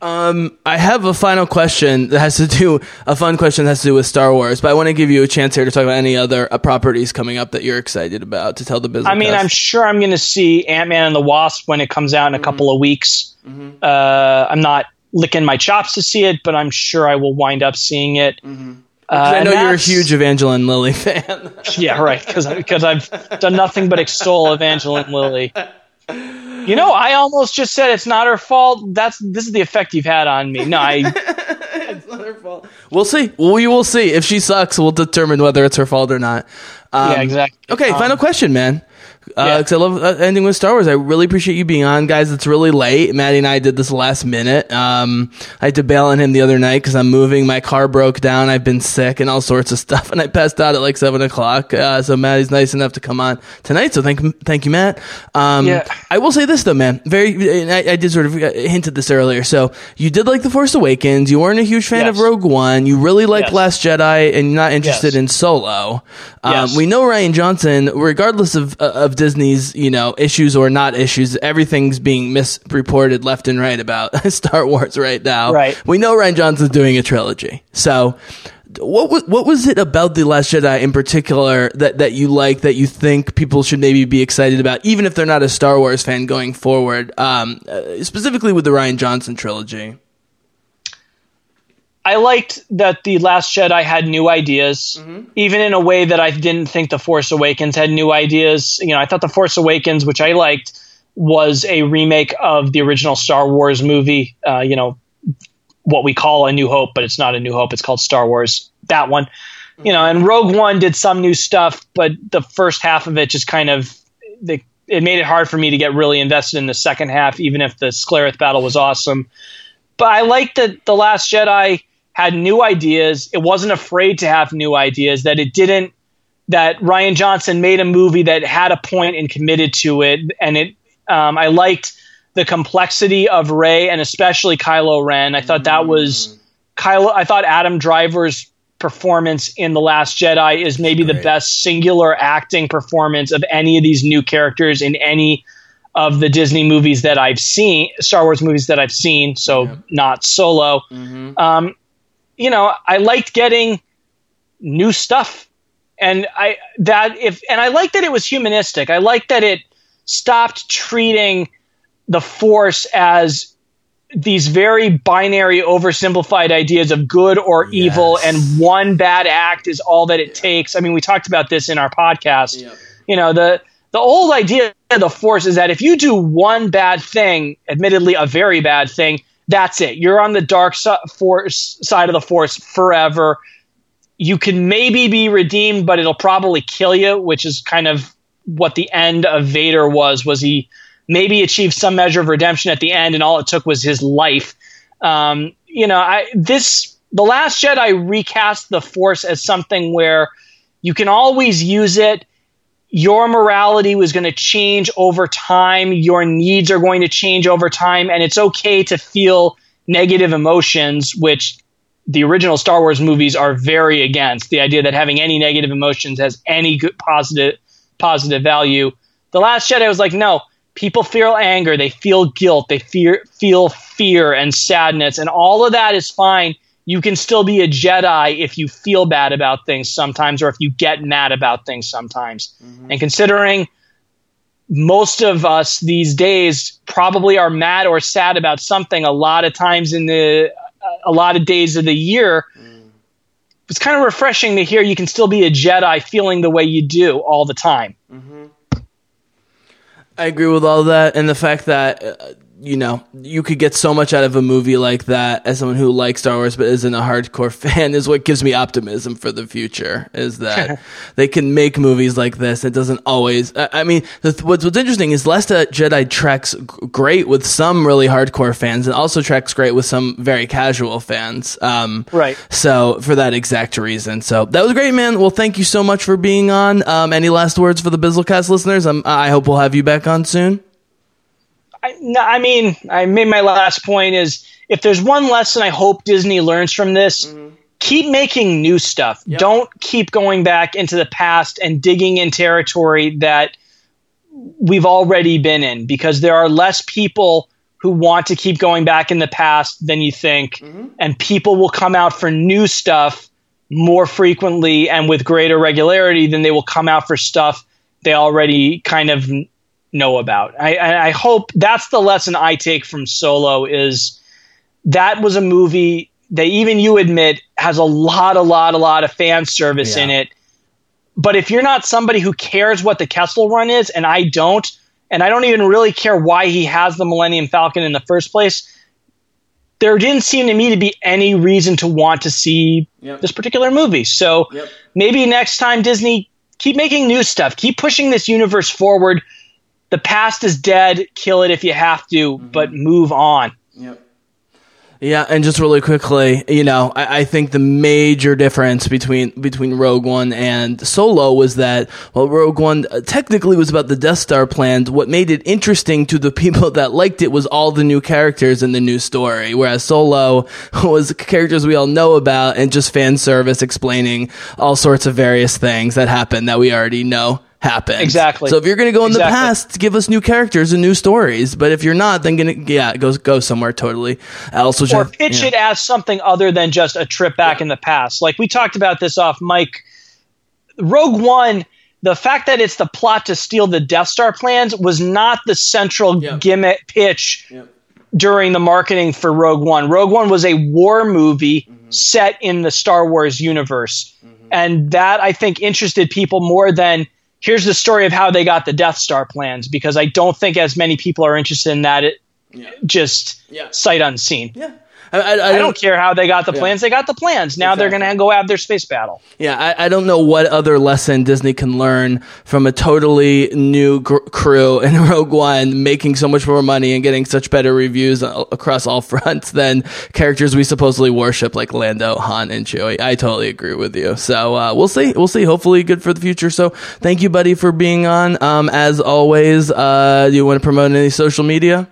Um, I have a final question that has to do a fun question that has to do with Star Wars, but I want to give you a chance here to talk about any other uh, properties coming up that you're excited about to tell the business. I mean, I'm sure I'm going to see Ant Man and the Wasp when it comes out in a couple of weeks. Uh, I'm not licking my chops to see it, but I'm sure I will wind up seeing it. Uh, I know you're a huge Evangeline Lilly fan. [laughs] Yeah, right. Because I've done nothing but extol Evangeline Lilly. [laughs] You know, I almost just said it's not her fault. That's this is the effect you've had on me. No, I [laughs] it's not her fault. we'll see. We will see. If she sucks, we'll determine whether it's her fault or not. Um, yeah, exactly. Okay, Um, final question, man. Uh, yeah. 'cause I love uh, ending with Star Wars. I really appreciate you being on, guys. It's really late. Maddie and I did this last minute. Um, I had to bail on him the other night because I'm moving. My car broke down. I've been sick and all sorts of [laughs] stuff, and I passed out at like seven o'clock. Uh, so Maddie's nice enough to come on tonight. So thank, thank you, Matt. Um, Yeah. I will say this though, man. Very, I, I did sort of uh, hint at this earlier. So you did like the Force Awakens. You weren't a huge fan Yes. of Rogue One. You really like Yes. Last Jedi, and you're not interested Yes. in Solo. Um. We know Rian Johnson, regardless of uh, of Disney's you know issues or not issues, everything's being misreported left and right about [laughs] Star Wars right now. Right. We know Rian Johnson's doing a trilogy. So, what was what was it about the Last Jedi in particular that that you like that you think people should maybe be excited about, even if they're not a Star Wars fan going forward? Um, uh, specifically with the Ryan Johnson trilogy. I liked that the Last Jedi had new ideas, even in a way that I didn't think the Force Awakens had new ideas. You know, I thought the Force Awakens, which I liked, was a remake of the original Star Wars movie. Uh, you know, what we call A New Hope, but it's not A New Hope. It's called Star Wars. That one, you know, and Rogue One did some new stuff, but the first half of it just kind of the, it made it hard for me to get really invested in the second half, even if the Scarif battle was awesome. But I liked that the Last Jedi had new ideas. It wasn't afraid to have new ideas. That it didn't. That Rian Johnson made a movie that had a point and committed to it, and it. Um, I liked the complexity of Rey and especially Kylo Ren. I thought that was Kylo. I thought Adam Driver's performance in The Last Jedi is maybe the best singular acting performance of any of these new characters in any of the Disney movies that I've seen, Star Wars movies that I've seen, so not Solo. Um, you know, I liked getting new stuff, and I that if and I like that it was humanistic. I like that it stopped treating the Force as these very binary, oversimplified ideas of good or evil, and one bad act is all that it takes. I mean, we talked about this in our podcast. You know, the the old idea of the Force is that if you do one bad thing, admittedly a very bad thing, that's it. You're on the dark force side of the Force forever. You can maybe be redeemed, but it'll probably kill you, which is kind of what the end of Vader was. Was he maybe achieved some measure of redemption at the end, and all it took was his life. Um, you know, I this the Last Jedi recast the Force as something where you can always use it. Your morality was going to change over time. Your needs are going to change over time, and it's okay to feel negative emotions, which the original Star Wars movies are very against. The idea that having any negative emotions has any good positive positive value. The Last Jedi was like, no, people feel anger, they feel guilt, they fear feel fear and sadness, and all of that is fine. You can still be a Jedi if you feel bad about things sometimes, or if you get mad about things sometimes. Mm-hmm. And considering most of us these days probably are mad or sad about something a lot of times in the a lot of days of the year mm. it's kind of refreshing to hear you can still be a jedi feeling the way you do all the time. Mm-hmm. I agree with all that, and the fact that uh, you know you could get so much out of a movie like that as someone who likes Star Wars but isn't a hardcore [laughs] fan is what gives me optimism for the future. Is that [laughs] they can make movies like this? It doesn't always. I, I mean, the, what's what's interesting is Last Jedi tracks great with some really hardcore fans, and also tracks great with some very casual fans. Um, Right. So for that exact reason, so that was great, man. Well, thank you so much for being on. Um, any last words for the Bizzlecast listeners? Um, I hope we'll have you back on soon. I, no, I mean i made my last point is if there's one lesson i hope disney learns from this mm-hmm. keep making new stuff. Don't keep going back into the past and digging in territory that we've already been in because there are less people who want to keep going back in the past than you think. Mm-hmm. And people will come out for new stuff more frequently and with greater regularity than they will come out for stuff they already kind of know about. I, I I hope that's the lesson I take from Solo is that was a movie that even you admit has a lot, a lot, a lot of fan service in it. But if you're not somebody who cares what the Kessel Run is, and I don't, and I don't even really care why he has the Millennium Falcon in the first place, there didn't seem to me to be any reason to want to see this particular movie. So maybe next time Disney keep making new stuff, keep pushing this universe forward. The past is dead. Kill it if you have to, but move on. Yep. Yeah, and just really quickly, you know, I, I think the major difference between between Rogue One and Solo was that well, Rogue One uh, technically was about the Death Star plans. What made it interesting to the [laughs] people that liked it was all the new characters and the new story, whereas Solo [laughs] was characters we all know about and just fan service explaining all sorts of various things that happened that we already know happen. Exactly. So if you're going to go in the past, give us new characters and new stories. But if you're not, then gonna yeah, go go somewhere totally else. Which or I- pitch yeah. it as something other than just a trip back in the past. Like we talked about this off Mike. Rogue One, the fact that it's the plot to steal the Death Star plans was not the central Yep. gimmick pitch during the marketing for Rogue One. Rogue One was a war movie Mm-hmm. set in the Star Wars universe. And that I think interested people more than here's the story of how they got the Death Star plans because I don't think as many people are interested in that it just Yeah. sight unseen. Yeah. I, I, I I don't care how they got the plans. They got the plans. Now they're going to go have their space battle. Yeah, I, I don't know what other lesson Disney can learn from a totally new gr- crew in [laughs] Rogue One making so much more money and getting such better reviews across all [laughs] fronts than characters we supposedly worship like Lando, Han, and Chewie. I totally agree with you. So uh, we'll see. We'll see. Hopefully, good for the future. So thank you, buddy, for being on. Um, as always, uh, do you want to promote any social media?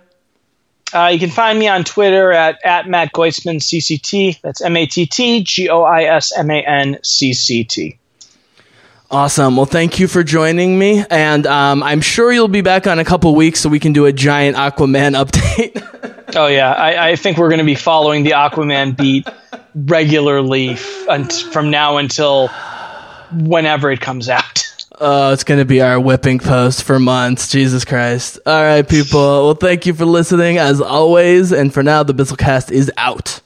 Uh, you can find me on Twitter at, at Matt Goisman CCT. That's M A T T G O I S M A N C C T. Awesome. Well, thank you for joining me, and um, I'm sure you'll be back on a couple weeks so we can do a giant Aquaman [laughs] update. Oh yeah, I, I think we're going to be following the Aquaman beat regularly f- from now until whenever it comes out. Oh, it's going to be our whipping post for months. Jesus Christ. All right, people. Well, thank you for listening as always, and for now, the Bizzlecast is out.